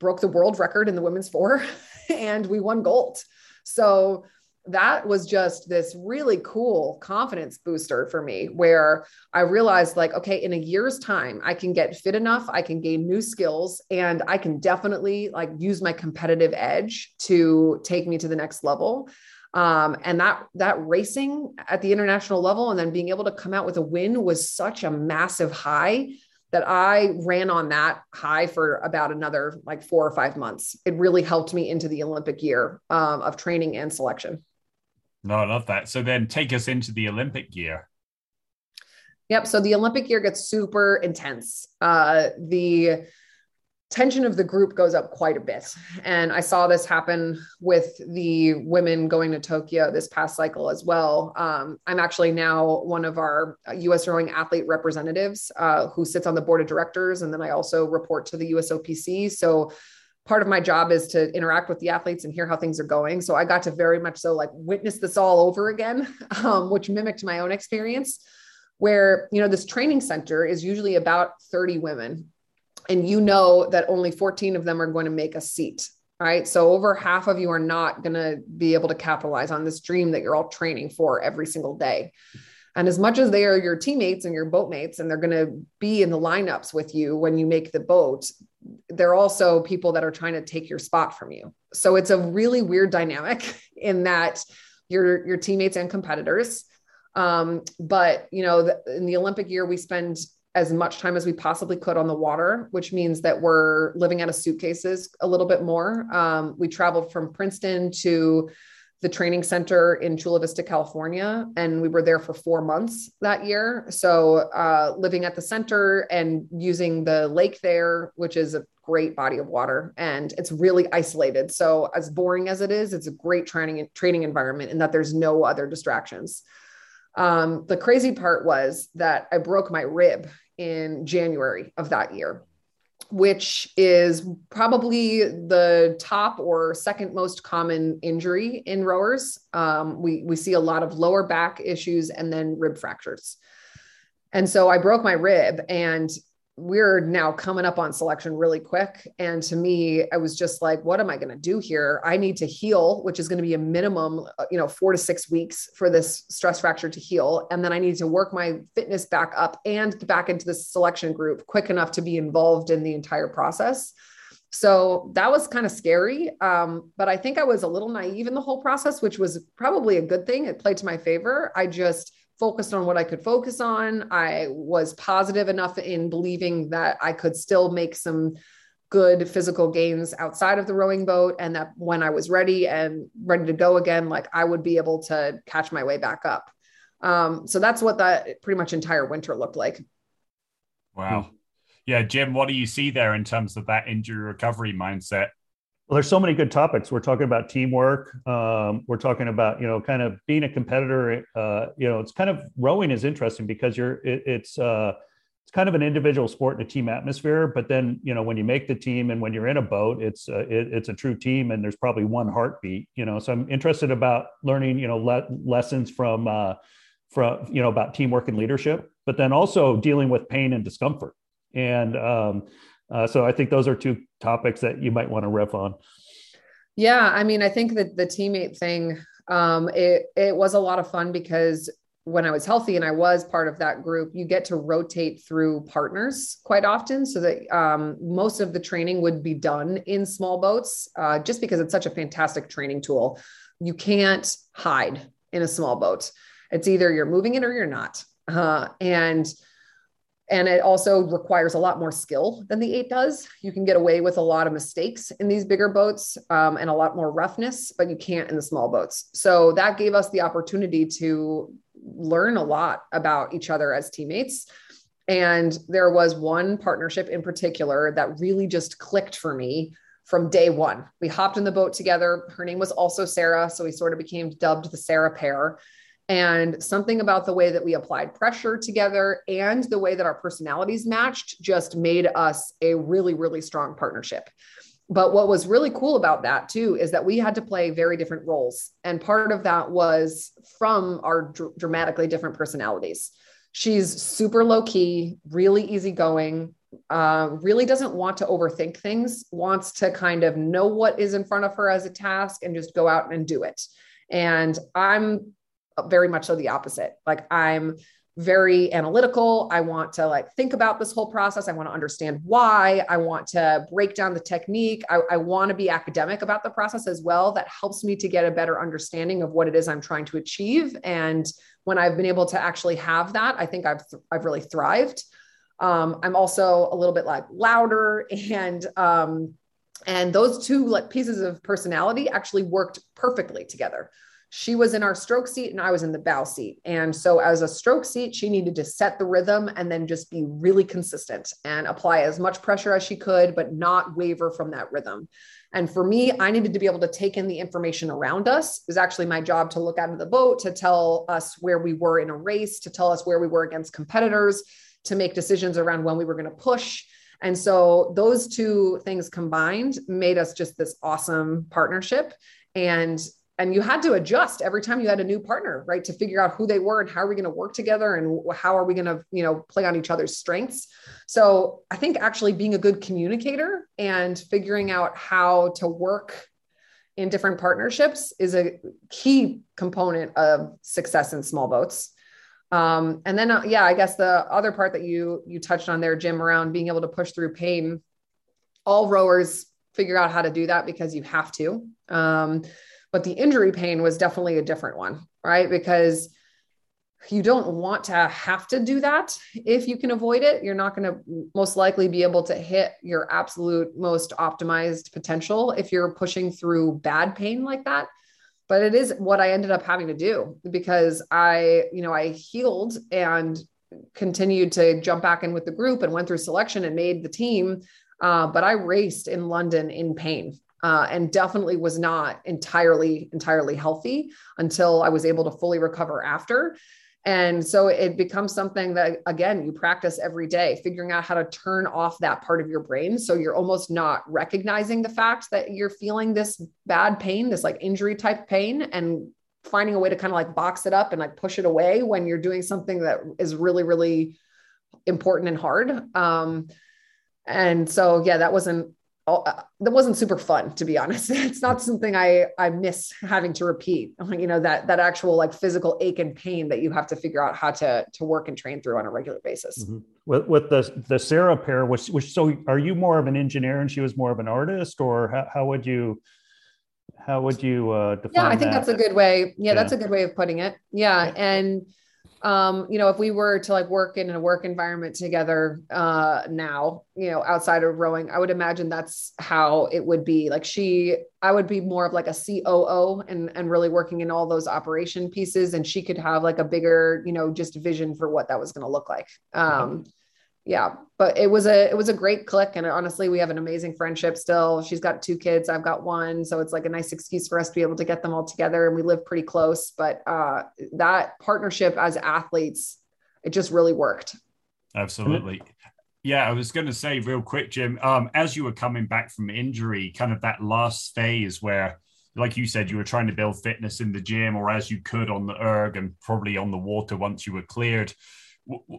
broke the world record in the women's four and we won gold. So that was just this really cool confidence booster for me where I realized like okay in a year's time I can get fit enough I can gain new skills and I can definitely like use my competitive edge to take me to the next level um, and that that racing at the international level and then being able to come out with a win was such a massive high that I ran on that high for about another like four or five months. It really helped me into the Olympic year um, of training and selection. No, I love that. So then take us into the Olympic year. Yep. So the Olympic year gets super intense. Uh, the tension of the group goes up quite a bit. And I saw this happen with the women going to Tokyo this past cycle as well. Um, I'm actually now one of our US rowing athlete representatives uh, who sits on the board of directors. And then I also report to the USOPC. So part of my job is to interact with the athletes and hear how things are going. So I got to very much so like witness this all over again, um, which mimicked my own experience. Where, you know, this training center is usually about 30 women, and you know that only 14 of them are going to make a seat. Right. So over half of you are not going to be able to capitalize on this dream that you're all training for every single day. And as much as they are your teammates and your boatmates, and they're going to be in the lineups with you when you make the boat, they're also people that are trying to take your spot from you. So it's a really weird dynamic in that your your teammates and competitors. Um, but you know, the, in the Olympic year, we spend as much time as we possibly could on the water, which means that we're living out of suitcases a little bit more. Um, we traveled from Princeton to the training center in Chula Vista, California, and we were there for four months that year. So, uh, living at the center and using the lake there, which is a great body of water, and it's really isolated. So, as boring as it is, it's a great training training environment in that there's no other distractions. Um, the crazy part was that I broke my rib in January of that year which is probably the top or second most common injury in rowers. Um, we, we see a lot of lower back issues and then rib fractures. And so I broke my rib and we're now coming up on selection really quick. And to me, I was just like, what am I going to do here? I need to heal, which is going to be a minimum, uh, you know, four to six weeks for this stress fracture to heal. And then I need to work my fitness back up and back into the selection group quick enough to be involved in the entire process. So that was kind of scary. Um, but I think I was a little naive in the whole process, which was probably a good thing. It played to my favor. I just, focused on what I could focus on. I was positive enough in believing that I could still make some good physical gains outside of the rowing boat and that when I was ready and ready to go again, like I would be able to catch my way back up. Um, so that's what that pretty much entire winter looked like. Wow. Yeah, Jim, what do you see there in terms of that injury recovery mindset? Well, there's so many good topics. We're talking about teamwork. Um, we're talking about you know kind of being a competitor. Uh, you know, it's kind of rowing is interesting because you're it, it's uh, it's kind of an individual sport in a team atmosphere. But then you know when you make the team and when you're in a boat, it's uh, it, it's a true team and there's probably one heartbeat. You know, so I'm interested about learning you know le- lessons from uh, from you know about teamwork and leadership, but then also dealing with pain and discomfort. And um, uh, so I think those are two topics that you might want to riff on. Yeah, I mean, I think that the teammate thing, um, it it was a lot of fun because when I was healthy and I was part of that group, you get to rotate through partners quite often, so that um, most of the training would be done in small boats, uh, just because it's such a fantastic training tool. You can't hide in a small boat. It's either you're moving it or you're not, uh, and and it also requires a lot more skill than the eight does. You can get away with a lot of mistakes in these bigger boats um, and a lot more roughness, but you can't in the small boats. So that gave us the opportunity to learn a lot about each other as teammates. And there was one partnership in particular that really just clicked for me from day one. We hopped in the boat together. Her name was also Sarah. So we sort of became dubbed the Sarah pair and something about the way that we applied pressure together and the way that our personalities matched just made us a really, really strong partnership. But what was really cool about that too is that we had to play very different roles. And part of that was from our dr- dramatically different personalities. She's super low key, really easygoing, uh, really doesn't want to overthink things, wants to kind of know what is in front of her as a task and just go out and do it. And I'm very much so the opposite. Like I'm very analytical. I want to like think about this whole process. I want to understand why. I want to break down the technique. I, I, want to be academic about the process as well. That helps me to get a better understanding of what it is I'm trying to achieve. And when I've been able to actually have that, I think I've I've really thrived. Um, I'm also a little bit like louder and um, and those two like pieces of personality actually worked perfectly together she was in our stroke seat and I was in the bow seat. And so, as a stroke seat, she needed to set the rhythm and then just be really consistent and apply as much pressure as she could, but not waver from that rhythm. And for me, I needed to be able to take in the information around us. It was actually my job to look out of the boat, to tell us where we were in a race, to tell us where we were against competitors, to make decisions around when we were going to push. And so those two things combined made us just this awesome partnership. And and you had to adjust every time you had a new partner right to figure out who they were and how are we going to work together and how are we going to you know play on each other's strengths. So i think actually being a good communicator and figuring out how to work in different partnerships is a key component of success in small boats. Um, and then uh, yeah i guess the other part that you you touched on there jim around being able to push through pain all rowers figure out how to do that because you have to. Um, but the injury pain was definitely a different one, right? Because you don't want to have to do that if you can avoid it. You're not going to most likely be able to hit your absolute most optimized potential if you're pushing through bad pain like that. But it is what i ended up having to do because i you know i healed and continued to jump back in with the group and went through selection and made the team. Uh, but i raced in london in pain uh, and definitely was not entirely entirely healthy until I was able to fully recover after. And so it becomes something that, again, you practice every day, figuring out how to turn off that part of your brain. So you're almost not recognizing the fact that you're feeling this bad pain, this like injury type pain, and finding a way to kind of like box it up and like push it away when you're doing something that is really, really important and hard. Um, and so, yeah, that wasn't uh, that wasn't super fun to be honest. It's not something i i miss having to repeat you know that that actual like physical ache and pain that you have to figure out how to to work and train through on a regular basis. Mm-hmm. with, with the the sarah pair which which so are you more of an engineer and she was more of an artist or how, how would you how would you uh define yeah i think that? that's a good way yeah, yeah, that's a good way of putting it. Yeah. and um you know if we were to like work in a work environment together uh now you know outside of rowing i would imagine that's how it would be. Like she i would be more of like a COO and and really working in all those operation pieces and she could have like a bigger you know just vision for what that was going to look like. Um yeah but it was a it was a great click and honestly we have an amazing friendship still. She's got two kids i've got one so it's like a nice excuse for us to be able to get them all together and we live pretty close but uh that partnership as athletes it just really worked. Absolutely. Yeah i was going to say real quick jim um as you were coming back from injury kind of that last phase where like you said, you were trying to build fitness in the gym or as you could on the erg and probably on the water once you were cleared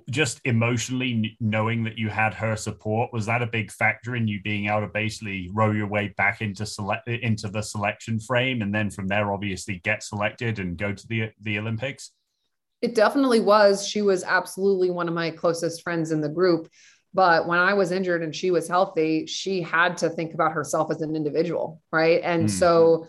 just emotionally knowing that you had her support was that a big factor in you being able to basically row your way back into select into the selection frame and then from there obviously get selected and go to the the olympics? It definitely was. She was absolutely one of my closest friends in the group but when i was injured and she was healthy she had to think about herself as an individual right? And mm. so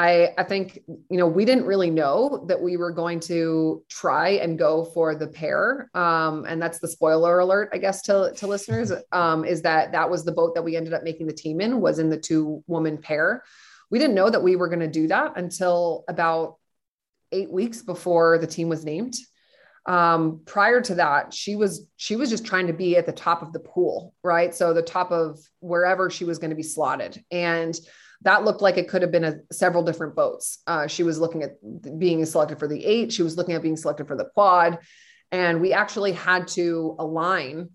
I, I think, you know, we didn't really know that we were going to try and go for the pair. Um, and that's the spoiler alert, I guess, to, to listeners, um, is that that was the boat that we ended up making the team in was in the two woman pair. We didn't know that we were going to do that until about eight weeks before the team was named. Um, prior to that, she was, she was just trying to be at the top of the pool, right? So the top of wherever she was going to be slotted. And that looked like it could have been a, several different boats. Uh, she was looking at being selected for the eight. She was looking at being selected for the quad. And we actually had to align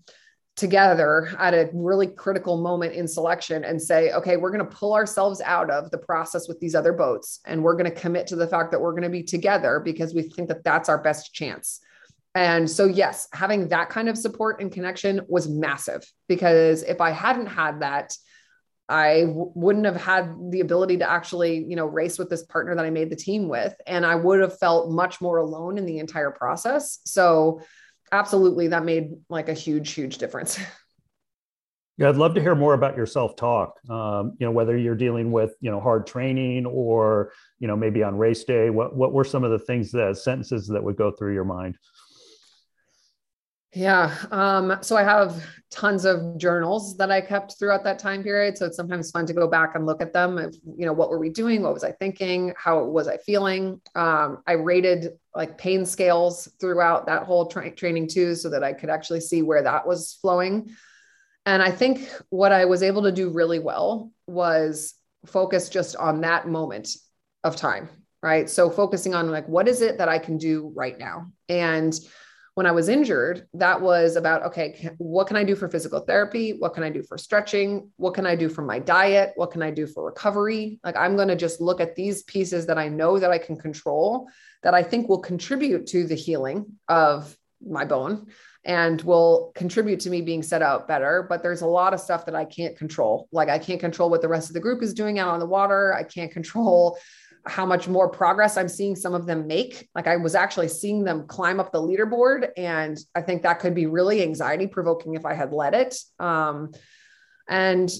together at a really critical moment in selection and say, okay, we're going to pull ourselves out of the process with these other boats. And we're going to commit to the fact that we're going to be together because we think that that's our best chance. And so, yes, having that kind of support and connection was massive because if I hadn't had that, I w- wouldn't have had the ability to actually, you know, race with this partner that I made the team with. And I would have felt much more alone in the entire process. So, absolutely, that made like a huge, huge difference. Yeah, I'd love to hear more about your self-talk. Um, you know, whether you're dealing with you know hard training or you know maybe on race day. What what were some of the things that sentences that would go through your mind? Yeah. Um, so I have tons of journals that I kept throughout that time period. So it's sometimes fun to go back and look at them. Of, you know, what were we doing? What was I thinking? How was I feeling? Um, I rated like pain scales throughout that whole tra- training too, so that I could actually see where that was flowing. And I think what I was able to do really well was focus just on that moment of time. Right. So focusing on like, what is it that I can do right now? And when I was injured, that was about okay, what can I do for physical therapy? What can I do for stretching? What can I do for my diet? What can I do for recovery? Like, I'm going to just look at these pieces that I know that I can control that I think will contribute to the healing of my bone and will contribute to me being set out better. But there's a lot of stuff that I can't control. Like, I can't control what the rest of the group is doing out on the water, I can't control how much more progress I'm seeing some of them make. Like I was actually seeing them climb up the leaderboard. And I think that could be really anxiety provoking if I had let it. Um, and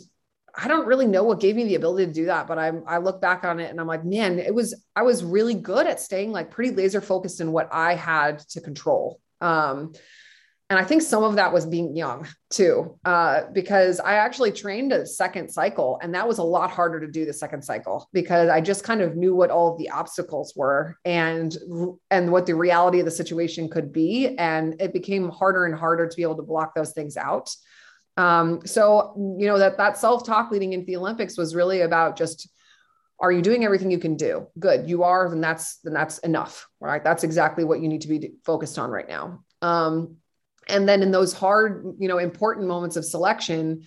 I don't really know what gave me the ability to do that, but I'm, I look back on it and I'm like, man, it was, I was really good at staying like pretty laser focused in what I had to control. Um, and I think some of that was being young too, uh, because I actually trained a second cycle, and that was a lot harder to do the second cycle because I just kind of knew what all of the obstacles were and and what the reality of the situation could be, and it became harder and harder to be able to block those things out. Um, so you know that that self talk leading into the Olympics was really about just are you doing everything you can do? Good you are then that's then that's enough right? That's exactly what you need to be focused on right now. Um, and then in those hard you know important moments of selection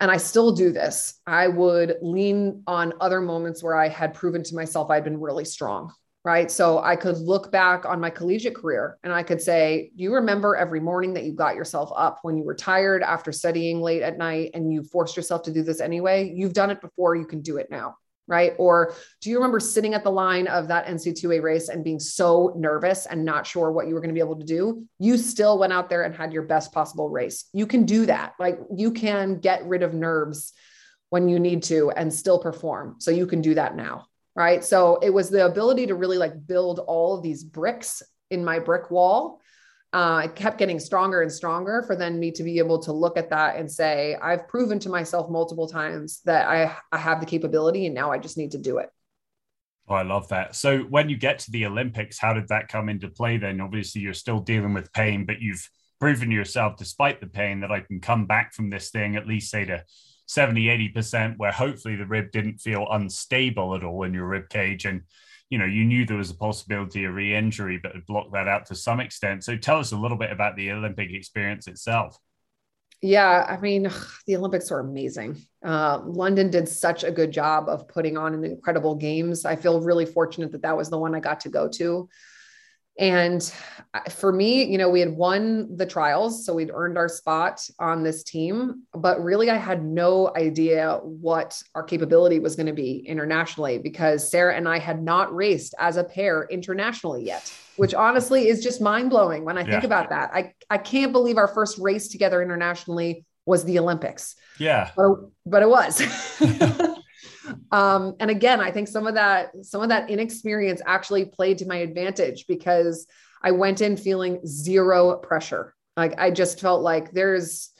and i still do this i would lean on other moments where i had proven to myself i'd been really strong right? So i could look back on my collegiate career and i could say you remember every morning that you got yourself up when you were tired after studying late at night and you forced yourself to do this anyway? You've done it before you can do it now right? Or do you remember sitting at the line of that NC2A race and being so nervous and not sure what you were going to be able to do? You still went out there and had your best possible race. You can do that. Like you can get rid of nerves when you need to and still perform. So you can do that now, right? So it was the ability to really like build all of these bricks in my brick wall uh, it kept getting stronger and stronger for then me to be able to look at that and say, I've proven to myself multiple times that I, I have the capability and now I just need to do it. Oh, I love that. So when you get to the Olympics, how did that come into play then? Obviously, you're still dealing with pain, but you've proven yourself, despite the pain, that I can come back from this thing at least say to 70, 80%, where hopefully the rib didn't feel unstable at all in your rib cage. And you know you knew there was a possibility of re-injury but had blocked that out to some extent. So tell us a little bit about the olympic experience itself. Yeah i mean the olympics were amazing. Uh, london did such a good job of putting on an incredible games. I feel really fortunate that that was the one i got to go to and uh, for me, you know, we had won the trials, so we'd earned our spot on this team. But really, I had no idea what our capability was going to be internationally because Sarah and I had not raced as a pair internationally yet, which honestly is just mind blowing when I think yeah. about that. I, I can't believe our first race together internationally was the Olympics. Yeah. But, but it was. um, and again i think some of that some of that inexperience actually played to my advantage because i went in feeling zero pressure. Like i just felt like there's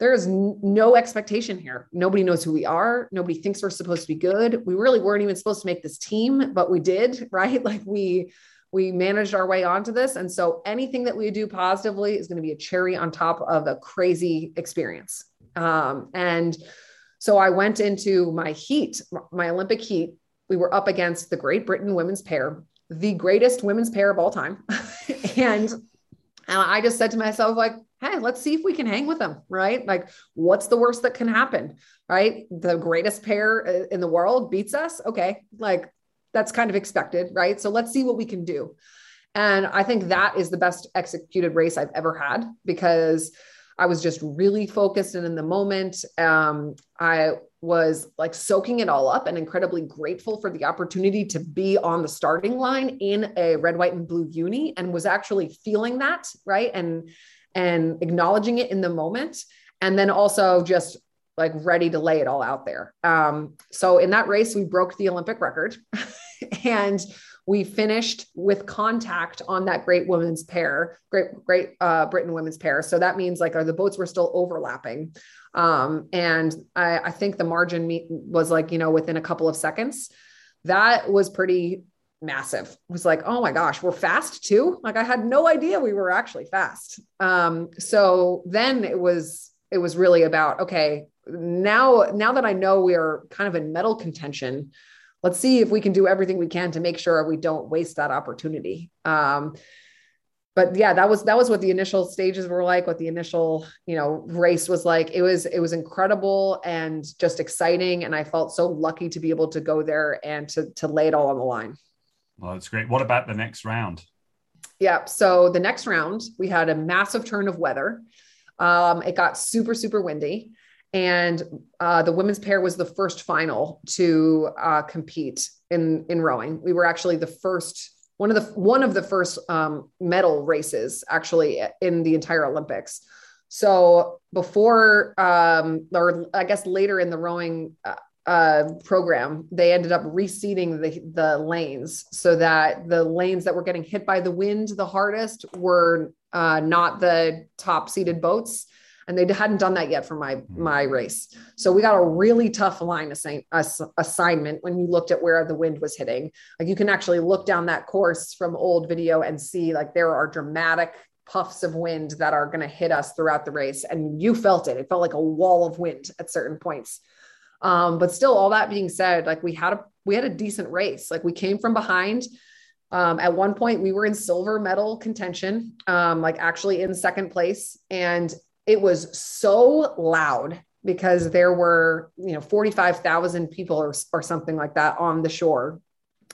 there's no expectation here. Nobody knows who we are. Nobody thinks we're supposed to be good. We really weren't even supposed to make this team but we did right? Like we we managed our way onto this. And so anything that we do positively is going to be a cherry on top of a crazy experience. Um, and so I went into my heat, my Olympic heat. We were up against the Great Britain women's pair, the greatest women's pair of all time. and and I just said to myself, like, hey, let's see if we can hang with them, right? Like, what's the worst that can happen, right? The greatest pair uh, in the world beats us. Okay. Like, that's kind of expected, right? So let's see what we can do. And I think that is the best executed race I've ever had because I was just really focused and in the moment. Um, I was like soaking it all up and incredibly grateful for the opportunity to be on the starting line in a red, white, and blue uni and was actually feeling that, right? And and acknowledging it in the moment. And then also just like ready to lay it all out there. Um, so in that race, we broke the Olympic record. and we finished with contact on that great women's pair, great, great uh, Britain women's pair. So that means like the boats were still overlapping. Um, and I, I think the margin was like, you know, within a couple of seconds. That was pretty massive. It was like, oh my gosh, we're fast too. Like I had no idea we were actually fast. Um, so then it was, it was really about, okay, now, now that I know we are kind of in medal contention, let's see if we can do everything we can to make sure we don't waste that opportunity. Um, but yeah, that was that was what the initial stages were like, what the initial you know race was like. It was it was incredible and just exciting, and I felt so lucky to be able to go there and to to lay it all on the line. Well, that's great. What about the next round? Yeah, so the next round we had a massive turn of weather. Um, it got super super windy and uh, the women's pair was the first final to uh, compete in in rowing. We were actually the first one of the one of the first um, medal races actually in the entire Olympics. So before, um, or I guess later in the rowing uh, uh, program, they ended up reseeding the, the lanes so that the lanes that were getting hit by the wind the hardest were uh, not the top seated boats. And they hadn't done that yet for my my race, so we got a really tough line assign, ass, assignment when you looked at where the wind was hitting. Like you can actually look down that course from old video and see like there are dramatic puffs of wind that are going to hit us throughout the race, and you felt it. It felt like a wall of wind at certain points. Um, but still, all that being said, like we had a we had a decent race. Like we came from behind. Um, at one point, we were in silver medal contention, um, like actually in second place, and it was so loud because there were you know 45,000 people or, or something like that on the shore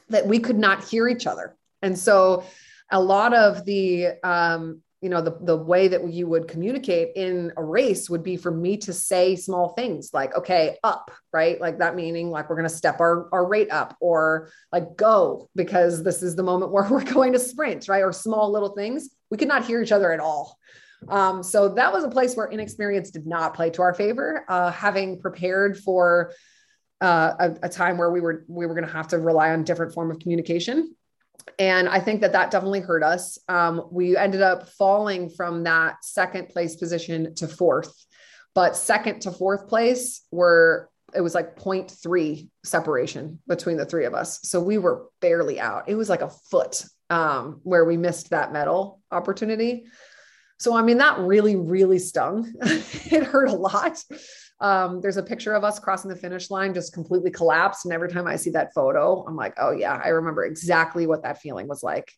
that we could not hear each other. And so a lot of the um, you know the, the way that you would communicate in a race would be for me to say small things like okay up right? Like that meaning like we're going to step our, our rate up or like go because this is the moment where we're going to sprint right? Or small little things. We could not hear each other at all um, so that was a place where inexperience did not play to our favor uh, having prepared for uh, a, a time where we were we were going to have to rely on different form of communication and I think that that definitely hurt us. Um, we ended up falling from that second place position to fourth, but second to fourth place were it was like 0.3 separation between the three of us. So we were barely out. It was like a foot um, where we missed that medal opportunity. So, I mean, that really, really stung. it hurt a lot. Um, there's a picture of us crossing the finish line, just completely collapsed. And every time I see that photo, I'm like, oh, yeah, I remember exactly what that feeling was like.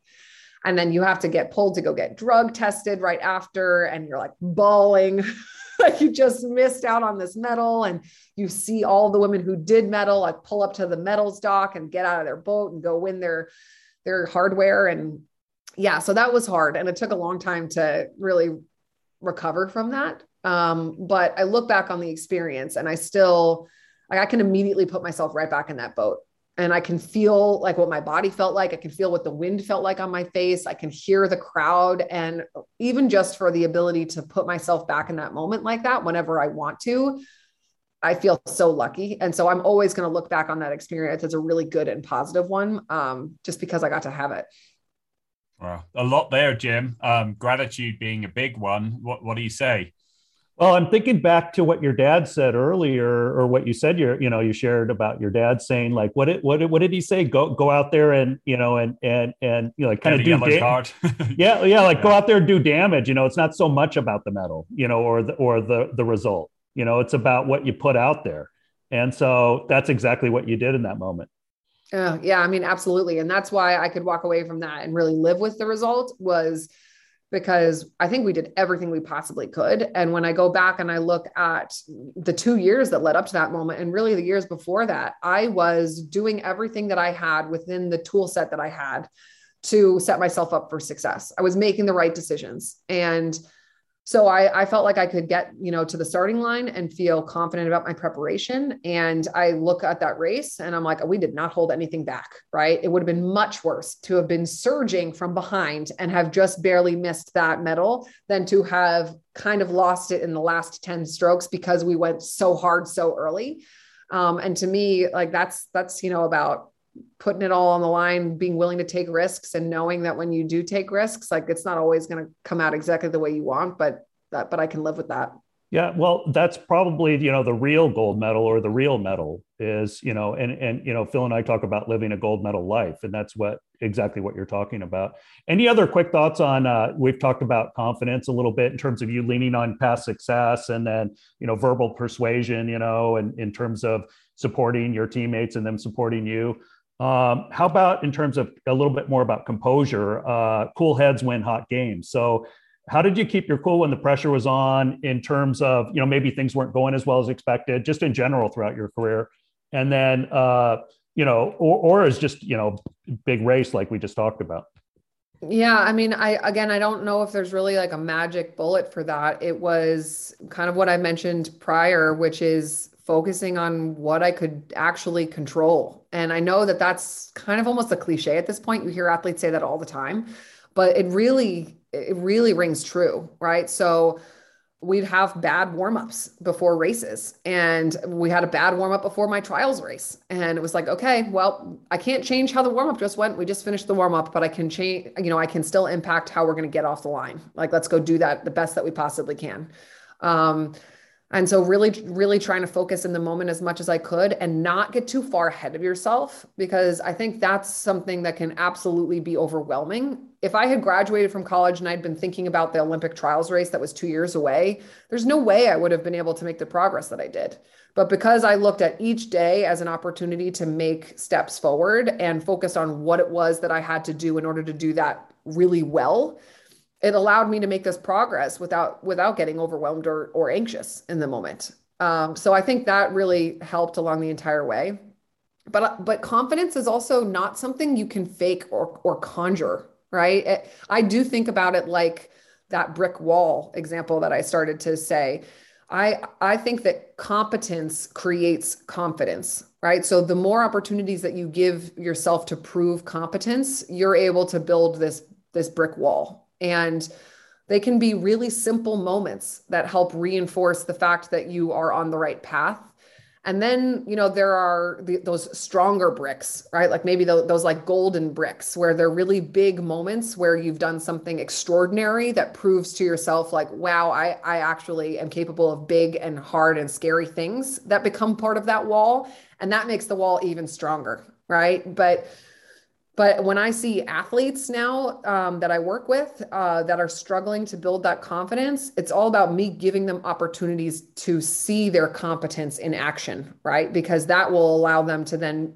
And then you have to get pulled to go get drug tested right after. And you're like bawling, like you just missed out on this medal. And you see all the women who did medal, like pull up to the medals dock and get out of their boat and go win their their hardware and yeah so that was hard and it took a long time to really recover from that um, but I look back on the experience and I still, like, I can immediately put myself right back in that boat. And I can feel like what my body felt like. I can feel what the wind felt like on my face. I can hear the crowd. And even just for the ability to put myself back in that moment like that whenever I want to, I feel so lucky. And so I'm always going to look back on that experience as a really good and positive one, um, just because I got to have it. Wow. A lot there, Jim. Um, gratitude being a big one. What, what do you say? Well, I'm thinking back to what your dad said earlier, or what you said you you know you shared about your dad saying like what it what what did he say? Go go out there and you know and and and you know like kind of do da- yeah yeah like yeah. go out there and do damage. You know, it's not so much about the medal, you know, or the or the the result. You know, it's about what you put out there, and so that's exactly what you did in that moment. Oh, yeah, I mean, absolutely, and that's why I could walk away from that and really live with the result was because I think we did everything we possibly could. And when I go back and I look at the two years that led up to that moment, and really the years before that, I was doing everything that I had within the tool set that I had to set myself up for success. I was making the right decisions. And so I, I felt like I could get, you know, to the starting line and feel confident about my preparation. And I look at that race and I'm like, we did not hold anything back, right? It would have been much worse to have been surging from behind and have just barely missed that medal than to have kind of lost it in the last 10 strokes because we went so hard so early. Um, and to me, like that's that's you know about putting it all on the line, being willing to take risks and knowing that when you do take risks, like it's not always going to come out exactly the way you want, but that, but I can live with that. Yeah, well, that's probably you know the real gold medal or the real medal is you know, and and you know, Phil and I talk about living a gold medal life, and that's what exactly what you're talking about. Any other quick thoughts on? Uh, we've talked about confidence a little bit in terms of you leaning on past success, and then you know, verbal persuasion, you know, and in terms of supporting your teammates and them supporting you. Um, how about in terms of a little bit more about composure? Uh, cool heads win hot games. So, how did you keep your cool when the pressure was on? In terms of you know maybe things weren't going as well as expected, just in general throughout your career, and then uh, you know, or, or is just you know big race like we just talked about. Yeah, I mean, I again, I don't know if there's really like a magic bullet for that. It was kind of what I mentioned prior, which is focusing on what I could actually control. And I know that that's kind of almost a cliche at this point. You hear athletes say that all the time, but it really, it really rings true, right? So we'd have bad warm-ups before races and we had a bad warm-up before my trials race and it was like okay well i can't change how the warm-up just went we just finished the warm-up but i can change you know i can still impact how we're going to get off the line like let's go do that the best that we possibly can um, and so really really trying to focus in the moment as much as i could and not get too far ahead of yourself because i think that's something that can absolutely be overwhelming. If i had graduated from college and i'd been thinking about the olympic trials race that was two years away there's no way i would have been able to make the progress that i did. But because i looked at each day as an opportunity to make steps forward and focused on what it was that i had to do in order to do that really well it allowed me to make this progress without without getting overwhelmed or or anxious in the moment. Um, so I think that really helped along the entire way. But but confidence is also not something you can fake or or conjure, right? It, I do think about it like that brick wall example that I started to say. I I think that competence creates confidence, right? So the more opportunities that you give yourself to prove competence, you're able to build this this brick wall and they can be really simple moments that help reinforce the fact that you are on the right path. And then, you know, there are the, those stronger bricks, right? Like maybe those, those like golden bricks where they're really big moments where you've done something extraordinary that proves to yourself, like, wow, I, I actually am capable of big and hard and scary things that become part of that wall. And that makes the wall even stronger, right? But but when I see athletes now um, that I work with uh, that are struggling to build that confidence, it's all about me giving them opportunities to see their competence in action, right? Because that will allow them to then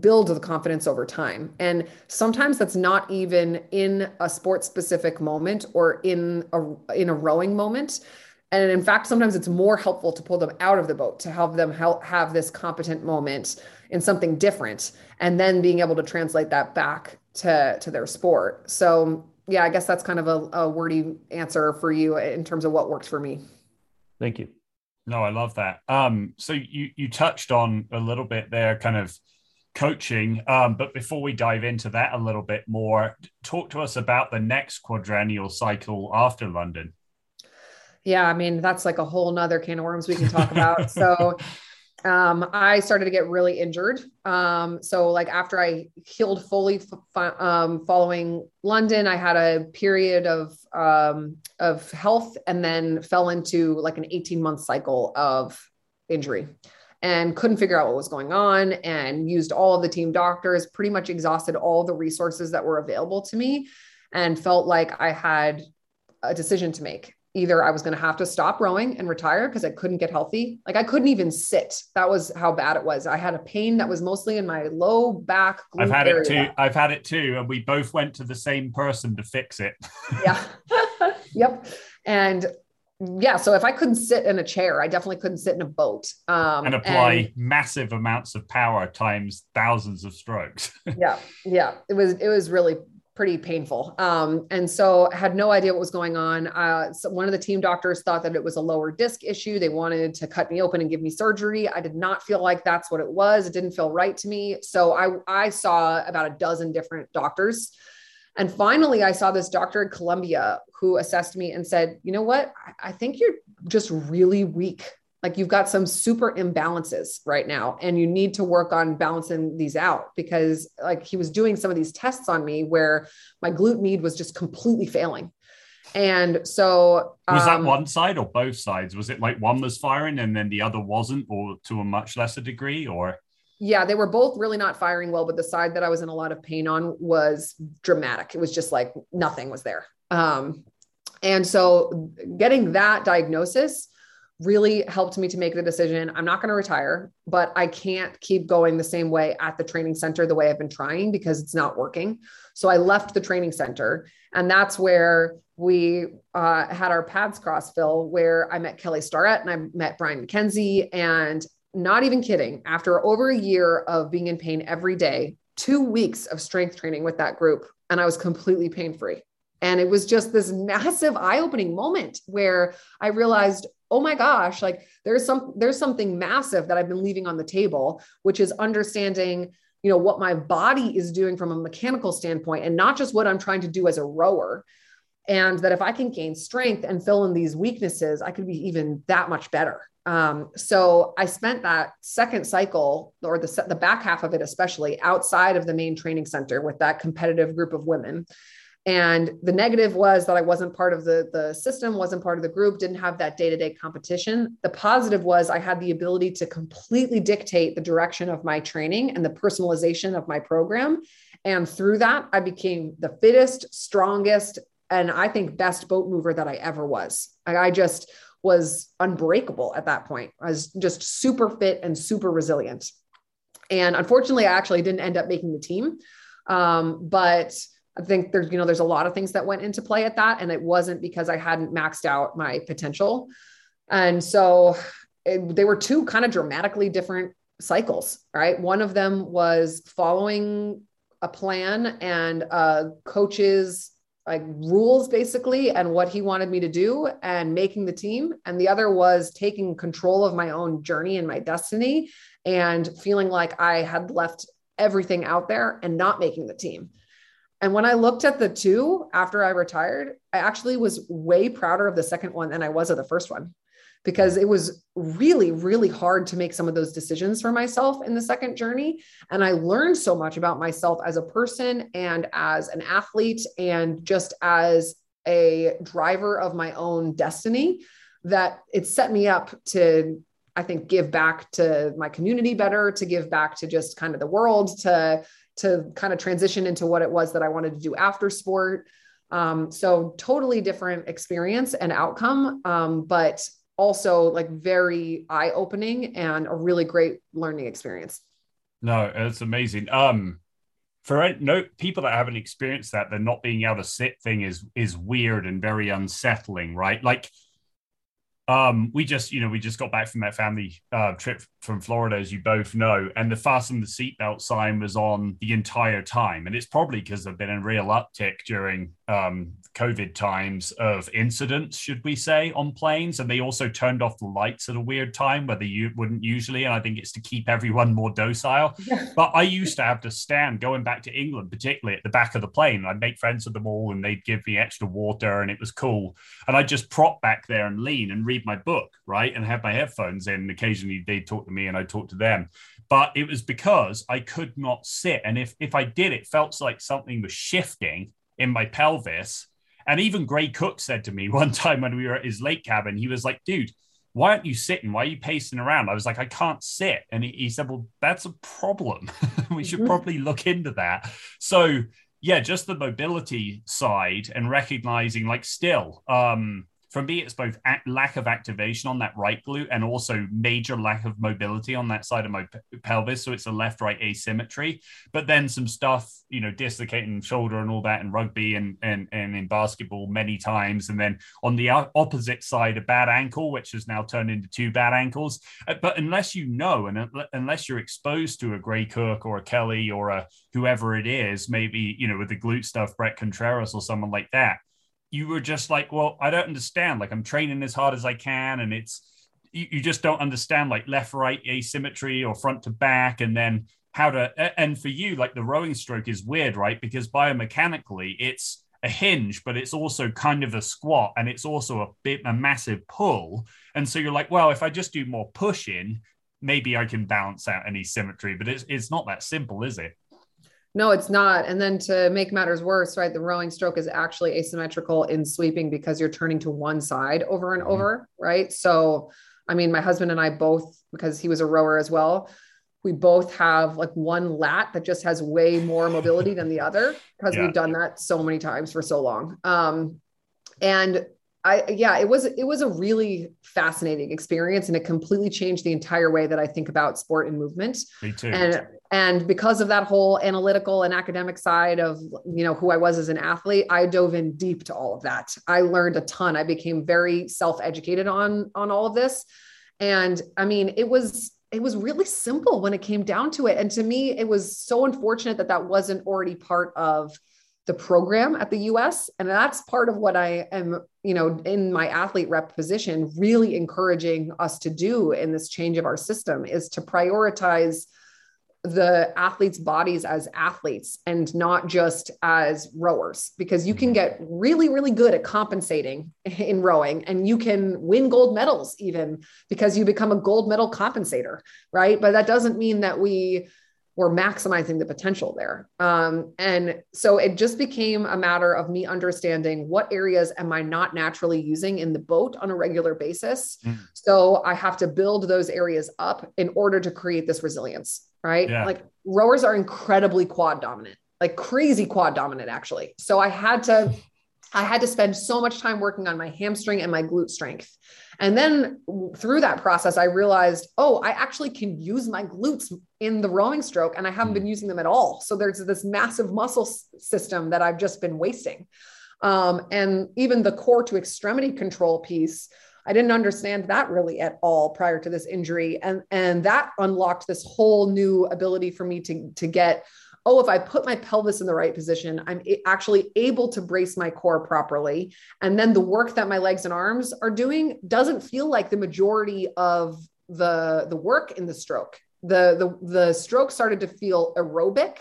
build the confidence over time. And sometimes that's not even in a sports specific moment or in a in a rowing moment. And in fact, sometimes it's more helpful to pull them out of the boat to help them help have this competent moment in something different and then being able to translate that back to to their sport. So yeah i guess that's kind of a, a wordy answer for you in terms of what works for me. Thank you. No i love that. Um so you you touched on a little bit there kind of coaching um but before we dive into that a little bit more talk to us about the next quadrennial cycle after london. Yeah i mean that's like a whole nother can of worms we can talk about. So um, I started to get really injured. Um, so like after I healed fully f- um, following London, I had a period of um, of health and then fell into like an 18 month cycle of injury and couldn't figure out what was going on and used all of the team doctors, pretty much exhausted all the resources that were available to me and felt like I had a decision to make either I was going to have to stop rowing and retire because I couldn't get healthy. Like I couldn't even sit. That was how bad it was. I had a pain that was mostly in my low back. I've had area. it too. I've had it too. And we both went to the same person to fix it. yeah. yep. And yeah, so if I couldn't sit in a chair, I definitely couldn't sit in a boat. Um, and apply and, massive amounts of power times thousands of strokes. yeah, yeah, it was it was really pretty painful. Um, and so I had no idea what was going on. Uh, so one of the team doctors thought that it was a lower disc issue. They wanted to cut me open and give me surgery. I did not feel like that's what it was. It didn't feel right to me. So I, I saw about a dozen different doctors. And finally, I saw this doctor in Columbia who assessed me and said, you know what? I think you're just really weak like you've got some super imbalances right now and you need to work on balancing these out because like he was doing some of these tests on me where my glute med was just completely failing. And so was um, that one side or both sides? Was it like one was firing and then the other wasn't or to a much lesser degree or? Yeah they were both really not firing well but the side that i was in a lot of pain on was dramatic. It was just like nothing was there. Um, and so getting that diagnosis really helped me to make the decision I'm not going to retire, but I can't keep going the same way at the training center the way I've been trying because it's not working. So I left the training center. And that's where we uh, had our paths cross, Phil, where I met Kelly Starrett and I met Brian McKenzie. And not even kidding, after over a year of being in pain every day, two weeks of strength training with that group, and I was completely pain free. And it was just this massive eye opening moment where I realized, oh my gosh, like there's some there's something massive that I've been leaving on the table, which is understanding, you know, what my body is doing from a mechanical standpoint and not just what I'm trying to do as a rower. and that if I can gain strength and fill in these weaknesses, I could be even that much better. Um, so I spent that second cycle or the, the back half of it, especially outside of the main training center with that competitive group of women. And the negative was that I wasn't part of the, the system, wasn't part of the group, didn't have that day to day competition. The positive was I had the ability to completely dictate the direction of my training and the personalization of my program. And through that, I became the fittest, strongest, and I think best boat mover that I ever was. I just was unbreakable at that point. I was just super fit and super resilient. And unfortunately, I actually didn't end up making the team. Um, but I think there's, you know, there's a lot of things that went into play at that. And it wasn't because I hadn't maxed out my potential. And so it, they were two kind of dramatically different cycles, right? One of them was following a plan and uh, a coach's like rules basically and what he wanted me to do and making the team and the other was taking control of my own journey and my destiny and feeling like i had left everything out there and not making the team and when i looked at the two after i retired i actually was way prouder of the second one than i was of the first one because it was really, really hard to make some of those decisions for myself in the second journey. And I learned so much about myself as a person and as an athlete and just as a driver of my own destiny that it set me up to I think give back to my community better, to give back to just kind of the world, to to kind of transition into what it was that I wanted to do after sport. Um, so totally different experience and outcome, um, but also like very eye opening and a really great learning experience. No, it's amazing. Um, for no people that haven't experienced that, the not being able to sit thing is is weird and very unsettling, right? Like, um, we just you know we just got back from that family uh, trip from Florida, as you both know, and the fasten the seatbelt sign was on the entire time, and it's probably because there've been a real uptick during um, COVID times of incidents, should we say, on planes. And they also turned off the lights at a weird time where they wouldn't usually. And I think it's to keep everyone more docile. But I used to have to stand going back to England, particularly at the back of the plane. I'd make friends with them all and they'd give me extra water and it was cool. And I'd just prop back there and lean and read my book, right? And have my headphones in. Occasionally they'd talk to me and I'd talk to them but it was because I could not sit. And if if I did, it felt like something was shifting in my pelvis and even Gray Cook said to me one time when we were at his lake cabin, he was like, dude, why aren't you sitting? Why are you pacing around? I was like, I can't sit. And he, he said, well, that's a problem. we should mm-hmm. probably look into that. So, yeah, just the mobility side and recognizing, like, still, um, for me, it's both lack of activation on that right glute and also major lack of mobility on that side of my pelvis. So it's a left right asymmetry. But then some stuff, you know, dislocating shoulder and all that in rugby and, and, and in basketball many times. And then on the opposite side, a bad ankle, which has now turned into two bad ankles. Uh, but unless you know and unless you're exposed to a Gray Cook or a Kelly or a whoever it is, maybe, you know, with the glute stuff, Bret Contreras or someone like that you were just like, well, I don't understand. Like I'm training as hard as I can, and it's you, you just don't understand like left right asymmetry or front to back, and then how to. And for you, like the rowing stroke is weird, right? Because biomechanically, it's a hinge, but it's also kind of a squat, and it's also a bit a massive pull. And so you're like, well, if I just do more pushing, maybe I can balance out any symmetry. But it's it's not that simple, is it? No, it's not. And then to make matters worse, right, the rowing stroke is actually asymmetrical in sweeping because you're turning to one side over and mm-hmm. over, right? So, I mean, my husband and I both, because he was a rower as well, we both have like one lat that just has way more mobility than the other because yeah. we've done that so many times for so long. Um, and I yeah, it was it was a really fascinating experience and it completely changed the entire way that I think about sport and movement. Me too. And and because of that whole analytical and academic side of you know who I was as an athlete, I dove in deep to all of that. I learned a ton. I became very self-educated on on all of this. And I mean, it was it was really simple when it came down to it. And to me, it was so unfortunate that that wasn't already part of the program at the US. And that's part of what I am, you know, in my athlete rep position, really encouraging us to do in this change of our system is to prioritize the athletes' bodies as athletes and not just as rowers, because you can mm-hmm. get really, really good at compensating in rowing and you can win gold medals even because you become a gold medal compensator, right? But that doesn't mean that we were maximizing the potential there. Um, and so it just became a matter of me understanding what areas am I not naturally using in the boat on a regular basis. Mm. So I have to build those areas up in order to create this resilience right? Yeah. Like rowers are incredibly quad dominant, like crazy quad dominant, actually. So I had to, I had to spend so much time working on my hamstring and my glute strength. And then through that process, I realized, oh, I actually can use my glutes in the rowing stroke and I haven't been hmm. using them at all. So there's this massive muscle system that I've just been wasting. Um, and even the core to extremity control piece, I didn't understand that really at all prior to this injury. And, and that unlocked this whole new ability for me to, to get, oh, if I put my pelvis in the right position, I'm actually able to brace my core properly. And then the work that my legs and arms are doing doesn't feel like the majority of the, the work in the stroke. The, the, the stroke started to feel aerobic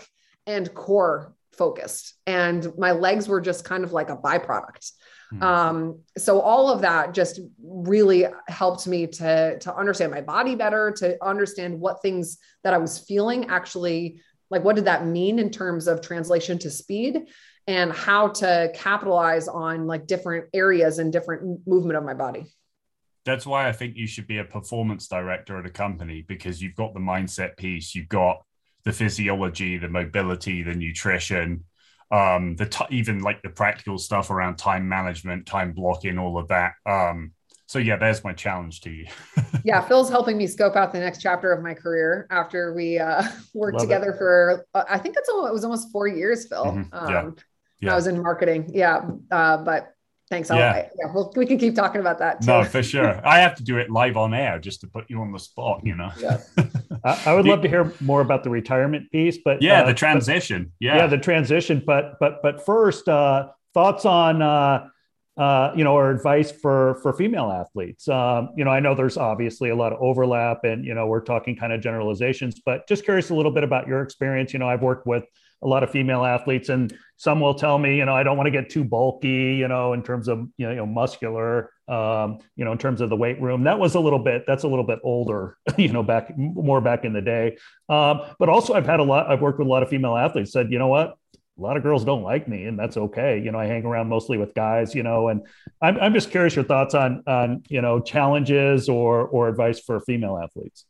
and core focused. And my legs were just kind of like a byproduct. Hmm. Um, so all of that just really helped me to to understand my body better, to understand what things that I was feeling actually like what did that mean in terms of translation to speed and how to capitalize on like different areas and different movement of my body. That's why I think you should be a performance director at a company because you've got the mindset piece, you've got the physiology, the mobility, the nutrition, um, the t- even like the practical stuff around time management, time blocking, all of that. Um, so yeah, that's my challenge to you. yeah, Phil's helping me scope out the next chapter of my career after we uh, worked Love together it. for uh, I think it's almost, it was almost four years, Phil. Mm-hmm. Um, yeah. yeah. I was in marketing. Yeah, uh, but Thanks. I'll, yeah. yeah we'll, we can keep talking about that. Too. No, for sure. I have to do it live on air just to put you on the spot, you know? Yeah. I, I would love to hear more about the retirement piece, but yeah, uh, the transition. But, yeah. Yeah. The transition. But, but, but first, uh, thoughts on, uh, uh, you know, or advice for for female athletes. Um, you know, I know there's obviously a lot of overlap, and you know, we're talking kind of generalizations, but just curious a little bit about your experience. You know, I've worked with a lot of female athletes, and some will tell me, you know, I don't want to get too bulky, you know, in terms of you know, muscular, um, you know, in terms of the weight room. That was a little bit. That's a little bit older, you know, back more back in the day. Um, but also, I've had a lot. I've worked with a lot of female athletes. Said, you know what, a lot of girls don't like me and that's okay you know i hang around mostly with guys you know and i'm, I'm just curious your thoughts on on you know challenges or or advice for female athletes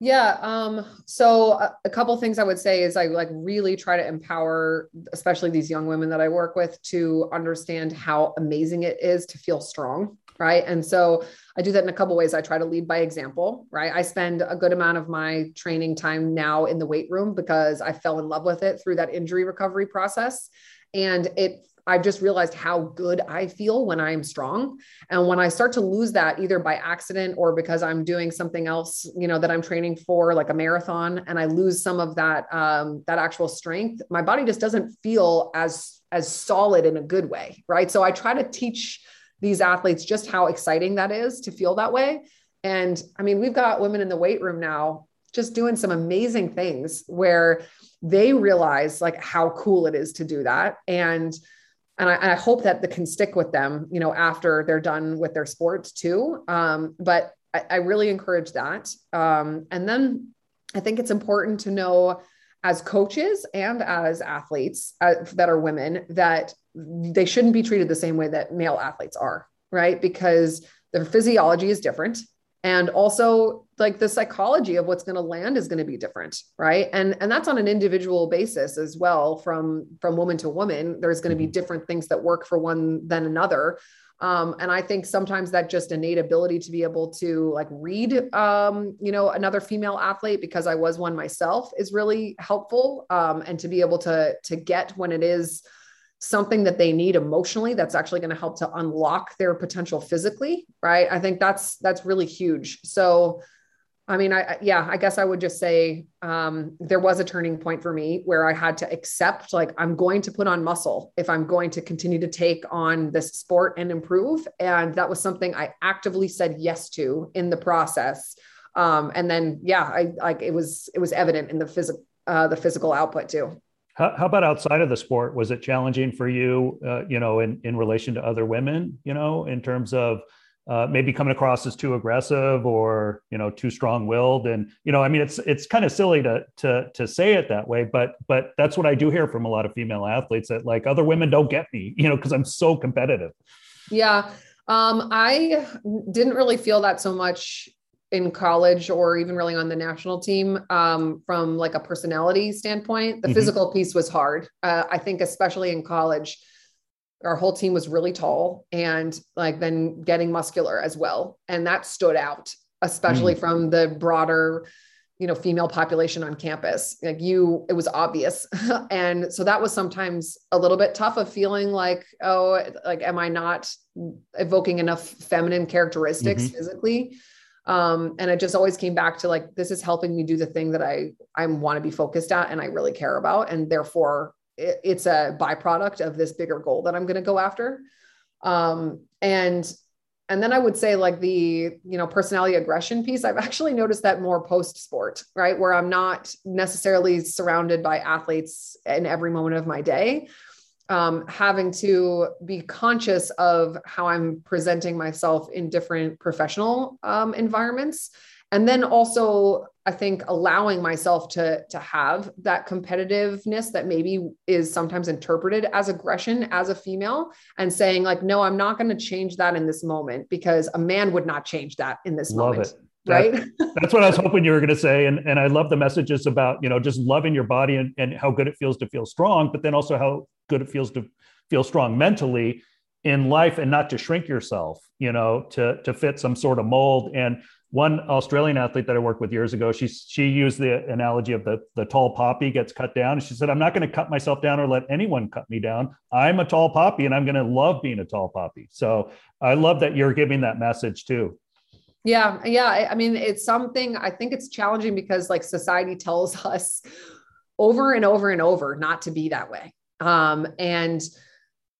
yeah. Um, so a, a, couple things I would say is I like really try to empower, especially these young women that I work with to understand how amazing it is to feel strong. Right. And so I do that in a couple ways. I try to lead by example, right? I spend a good amount of my training time now in the weight room because I fell in love with it through that injury recovery process. And it I've just realized how good I feel when I'm strong. And when I start to lose that either by accident or because I'm doing something else, you know, that I'm training for like a marathon and I lose some of that um, that actual strength, my body just doesn't feel as as solid in a good way, right? So I try to teach these athletes just how exciting that is to feel that way. And I mean, we've got women in the weight room now just doing some amazing things where they realize like how cool it is to do that and and I, I, hope that the can stick with them, you know, after they're done with their sports too. Um, but I, I, really encourage that. Um, and then I think it's important to know as coaches and as athletes uh, that are women that they shouldn't be treated the same way that male athletes are, right? Because their physiology is different and also like the psychology of what's going to land is going to be different right and and that's on an individual basis as well from from woman to woman there's going to be mm-hmm. different things that work for one than another um, and i think sometimes that just innate ability to be able to like read um, you know another female athlete because i was one myself is really helpful um, and to be able to to get when it is something that they need emotionally that's actually going to help to unlock their potential physically right? I think that's that's really huge. So i mean i yeah i guess i would just say um, there was a turning point for me where i had to accept like i'm going to put on muscle if i'm going to continue to take on this sport and improve. And that was something i actively said yes to in the process. Um, and then, yeah, I like it was, it was evident in the physical, uh, the physical output too. How, how, about outside of the sport? Was it challenging for you, uh, you know, in, in relation to other women, you know, in terms of uh, maybe coming across as too aggressive or, you know, too strong willed? And, you know, I mean, it's, it's kind of silly to, to, to say it that way, but, but that's what I do hear from a lot of female athletes that like other women don't get me, you know, cause I'm so competitive. Yeah. Um, I didn't really feel that so much in college or even really on the national team um, from like a personality standpoint the mm-hmm. physical piece was hard uh, i think especially in college our whole team was really tall and like then getting muscular as well and that stood out especially mm. from the broader you know female population on campus like you it was obvious and so that was sometimes a little bit tough of feeling like oh like am i not evoking enough feminine characteristics mm-hmm. physically um, and it just always came back to like this is helping me do the thing that i i want to be focused at and i really care about. And therefore it, it's a byproduct of this bigger goal that i'm going to go after. Um, and and then i would say like the you know personality aggression piece i've actually noticed that more post sport right? Where i'm not necessarily surrounded by athletes in every moment of my day um, having to be conscious of how I'm presenting myself in different professional um, environments. And then also, I think allowing myself to, to have that competitiveness that maybe is sometimes interpreted as aggression as a female and saying, like, no, I'm not going to change that in this moment because a man would not change that in this Love moment. It right that's what i was hoping you were going to say and, and i love the messages about you know just loving your body and, and how good it feels to feel strong but then also how good it feels to feel strong mentally in life and not to shrink yourself you know to to fit some sort of mold. And one australian athlete that i worked with years ago she she used the analogy of the the tall poppy gets cut down. And she said i'm not going to cut myself down or let anyone cut me down. I'm a tall poppy and i'm going to love being a tall poppy. So i love that you're giving that message too. Yeah, yeah. I mean, it's something I think it's challenging because like society tells us over and over and over not to be that way. Um, and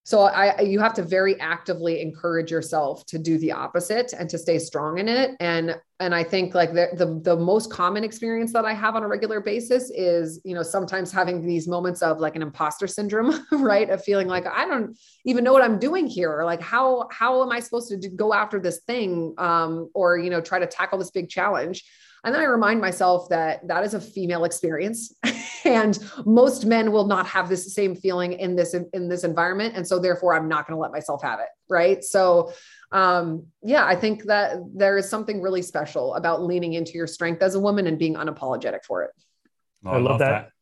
so I, you have to very actively encourage yourself to do the opposite and to stay strong in it. And, and I think like the, the, the most common experience that I have on a regular basis is, you know, sometimes having these moments of like an imposter syndrome, right. Of feeling like, I don't even know what I'm doing here. Like, how, how am I supposed to do, go after this thing? Um, or, you know, try to tackle this big challenge. And then I remind myself that that is a female experience and most men will not have this same feeling in this in this environment and so therefore I'm not going to let myself have it, right? So um yeah, I think that there is something really special about leaning into your strength as a woman and being unapologetic for it. Oh, I, love, love that. that.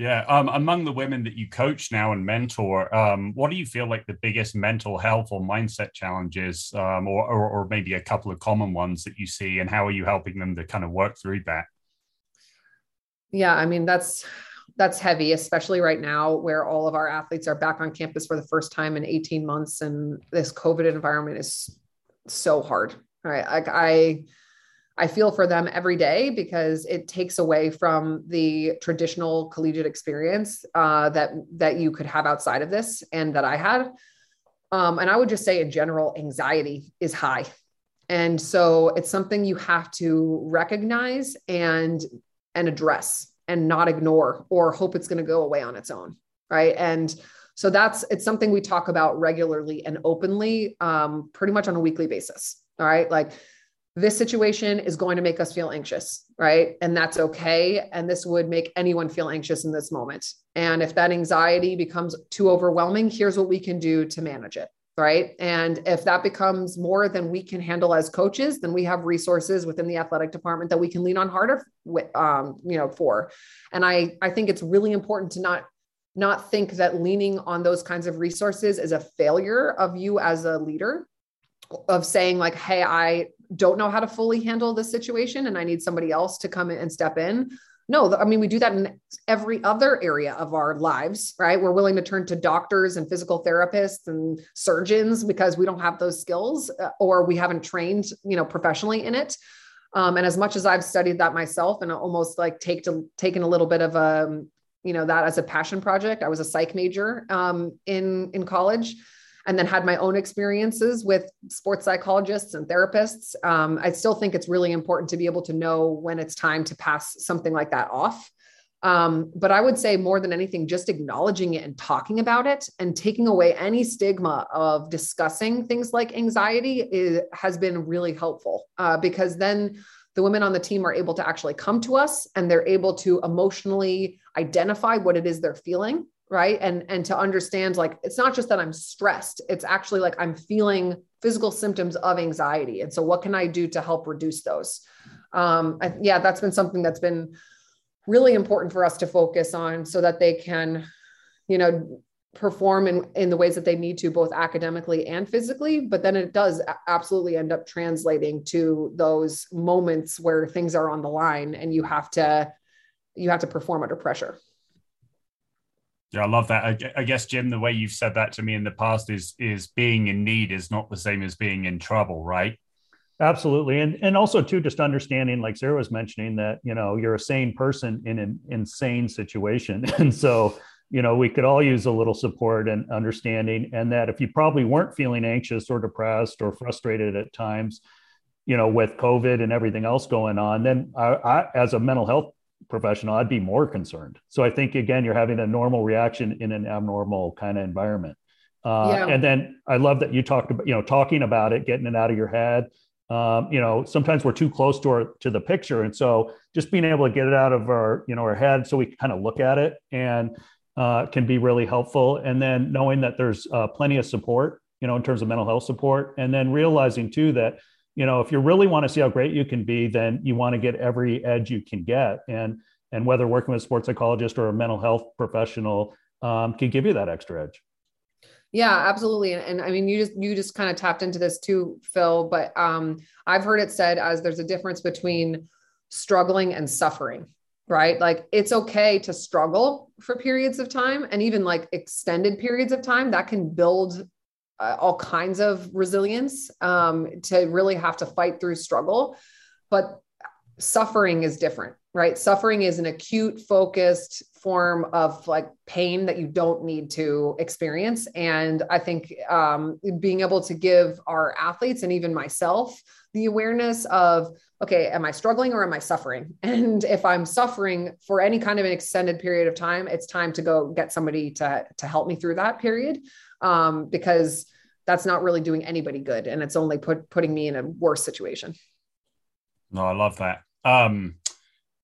Yeah. Um, among the women that you coach now and mentor, um, what do you feel like the biggest mental health or mindset challenges, um, or, or, or maybe a couple of common ones that you see, and how are you helping them to kind of work through that? Yeah, I mean that's that's heavy, especially right now where all of our athletes are back on campus for the first time in 18 months, and this COVID environment is so hard. Right, like I I feel for them every day because it takes away from the traditional collegiate experience uh, that that you could have outside of this and that I had. Um, and I would just say, in general, anxiety is high, and so it's something you have to recognize and and address and not ignore or hope it's going to go away on its own, right? And so that's it's something we talk about regularly and openly, um, pretty much on a weekly basis. All right, like this situation is going to make us feel anxious, right? And that's okay. And this would make anyone feel anxious in this moment. And if that anxiety becomes too overwhelming, here's what we can do to manage it, right? And if that becomes more than we can handle as coaches, then we have resources within the athletic department that we can lean on harder with, um, you know, for. And I, I think it's really important to not not think that leaning on those kinds of resources is a failure of you as a leader of saying like hey i don't know how to fully handle this situation and I need somebody else to come in and step in. No, I mean, we do that in every other area of our lives, right? We're willing to turn to doctors and physical therapists and surgeons because we don't have those skills uh, or we haven't trained, you know, professionally in it. Um, and as much as I've studied that myself and almost like take to taken a little bit of a, um, you know, that as a passion project, I was a psych major um, in in college and then had my own experiences with sports psychologists and therapists. Um, I still think it's really important to be able to know when it's time to pass something like that off. Um, but I would say more than anything, just acknowledging it and talking about it and taking away any stigma of discussing things like anxiety is, has been really helpful uh, because then the women on the team are able to actually come to us and they're able to emotionally identify what it is they're feeling right? And and to understand like it's not just that i'm stressed it's actually like i'm feeling physical symptoms of anxiety. And so what can i do to help reduce those? Um I, yeah that's been something that's been really important for us to focus on so that they can you know perform in, in the ways that they need to both academically and physically. But then it does absolutely end up translating to those moments where things are on the line and you have to you have to perform under pressure yeah, I love that. I, I, guess Jim, the way you've said that to me in the past is is being in need is not the same as being in trouble, right? Absolutely, and and also too, just understanding, like Sara was mentioning, that you know you're a sane person in an insane situation, and so you know we could all use a little support and understanding, and that if you probably weren't feeling anxious or depressed or frustrated at times, you know, with COVID and everything else going on, then I, I as a mental health professional, I'd be more concerned. So I think again, you're having a normal reaction in an abnormal kind of environment. Uh, yeah. And then I love that you talked about, you know, talking about it, getting it out of your head. Um, you know, sometimes we're too close to our to the picture, and so just being able to get it out of our, you know, our head, so we kind of look at it, and uh, can be really helpful. And then knowing that there's uh, plenty of support, you know, in terms of mental health support, and then realizing too that you know if you really want to see how great you can be then you want to get every edge you can get. And and whether working with a sports psychologist or a mental health professional um, can give you that extra edge. Yeah absolutely. And, and, i mean you just you just kind of tapped into this too phil but um, i've heard it said as there's a difference between struggling and suffering right? Like it's okay to struggle for periods of time and even like extended periods of time that can build uh, all kinds of resilience um, to really have to fight through struggle. But suffering is different, right? Suffering is an acute, focused form of like pain that you don't need to experience. And I think um, being able to give our athletes and even myself the awareness of, okay, am I struggling or am I suffering? And if I'm suffering for any kind of an extended period of time, it's time to go get somebody to, to help me through that period um, because that's not really doing anybody good and it's only put, putting me in a worse situation. No i love that. Um,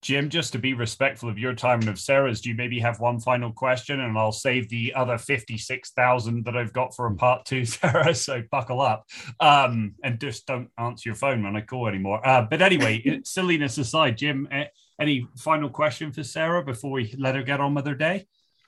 jim just to be respectful of your time and of sara's do you maybe have one final question? And i'll save the other 56000 that i've got for a part two sara so buckle up. Um, and just don't answer your phone when i call anymore. Uh, but anyway silliness aside jim any final question for sara before we let her get on with her day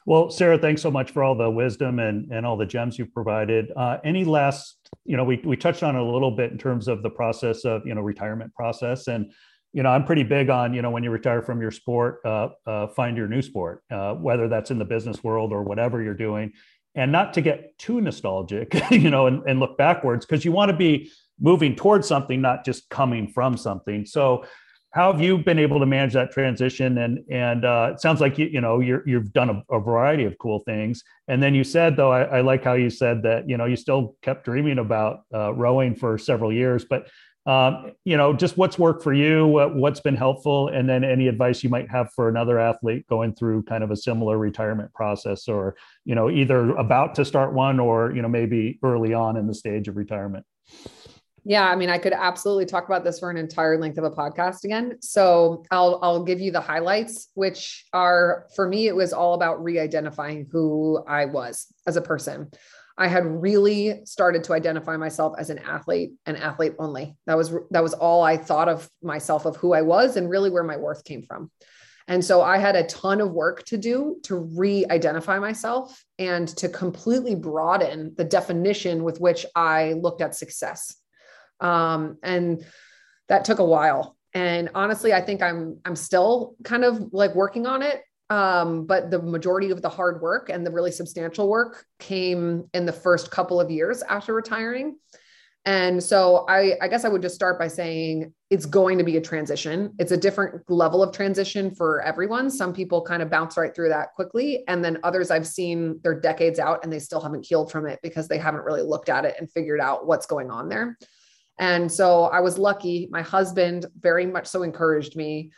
well, Sara, thanks so much for all the wisdom and, and all the gems you've provided. Uh, any last, you know, we, we touched on a little bit in terms of the process of, you know, retirement process. And, you know, I'm pretty big on, you know, when you retire from your sport, uh, uh, find your new sport, uh, whether that's in the business world or whatever you're doing. And not to get too nostalgic, you know, and, and look backwards, because you want to be moving towards something, not just coming from something. So, how have you been able to manage that transition? And and uh, it sounds like you you know you have done a, a, variety of cool things. And then you said though I, I, like how you said that you know you still kept dreaming about uh, rowing for several years. But um, you know just what's worked for you? What, what's been helpful? And then any advice you might have for another athlete going through kind of a similar retirement process or you know either about to start one or you know maybe early on in the stage of retirement yeah, I mean, I could absolutely talk about this for an entire length of a podcast again. So I'll I'll give you the highlights, which are for me, it was all about re-identifying who I was as a person. I had really started to identify myself as an athlete and athlete only. That was that was all I thought of myself of who I was and really where my worth came from. And so I had a ton of work to do to re identify myself and to completely broaden the definition with which I looked at success. Um, and that took a while. And honestly, I think I'm I'm still kind of like working on it. Um, but the majority of the hard work and the really substantial work came in the first couple of years after retiring. And so I, I guess I would just start by saying it's going to be a transition. It's a different level of transition for everyone. Some people kind of bounce right through that quickly. And then others I've seen they're decades out and they still haven't healed from it because they haven't really looked at it and figured out what's going on there. And so I was lucky. My husband very much so encouraged me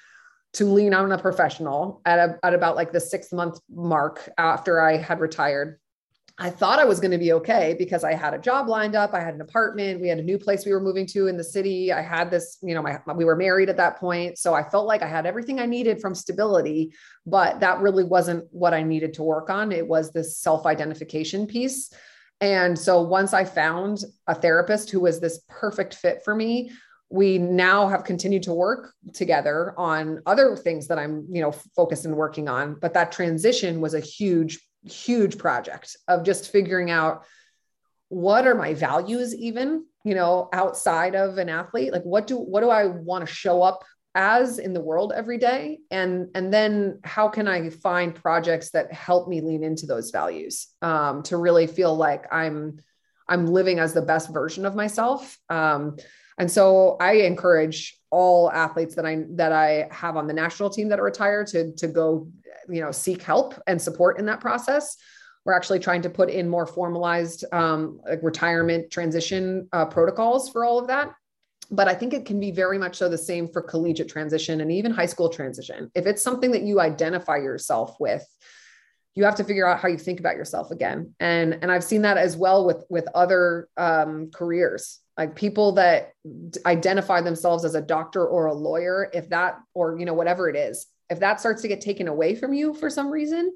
to lean on a professional at, a, at about like the six month mark after I had retired. I thought I was going to be okay because I had a job lined up. I had an apartment. We had a new place we were moving to in the city. I had this, you know, my, we were married at that point. So I felt like I had everything I needed from stability, but that really wasn't what I needed to work on. It was this self identification piece. And so once I found a therapist who was this perfect fit for me, we now have continued to work together on other things that I'm, you know, focused and working on. But that transition was a huge huge project of just figuring out what are my values even you know outside of an athlete like what do what do i want to show up as in the world every day? And and then how can i find projects that help me lean into those values um, to really feel like i'm i'm living as the best version of myself? Um, and so i encourage all athletes that i that i have on the national team that are retired to to go you know seek help and support in that process. We're actually trying to put in more formalized um, like retirement transition uh, protocols for all of that but i think it can be very much so the same for collegiate transition and even high school transition. If it's something that you identify yourself with you have to figure out how you think about yourself again. And and i've seen that as well with with other um, careers. Like people that identify themselves as a doctor or a lawyer if that or you know whatever it is if that starts to get taken away from you for some reason,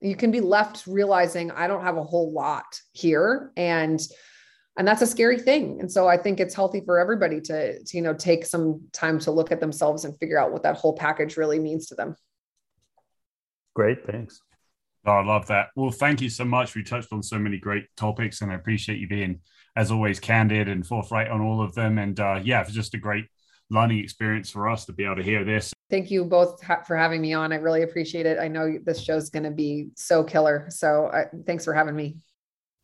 you can be left realizing I don't have a whole lot here and and that's a scary thing. And so I think it's healthy for everybody to, to you know take some time to look at themselves and figure out what that whole package really means to them. Great, thanks. Oh, I love that. Well, thank you so much. We touched on so many great topics, and I appreciate you being, as always, candid and forthright on all of them. And uh, yeah, it's just a great learning experience for us to be able to hear this. Thank you both ha- for having me on. I really appreciate it. I know this show's going to be so killer. So uh, thanks for having me.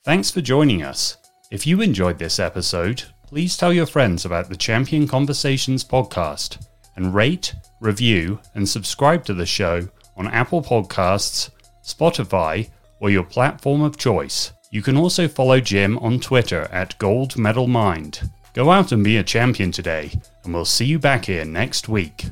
Thanks for joining us. If you enjoyed this episode, please tell your friends about the Champion Conversations podcast and rate, review, and subscribe to the show on Apple Podcasts, Spotify, or your platform of choice. You can also follow Jim on Twitter at Gold Medal Mind. Go out and be a champion today, and we'll see you back here next week.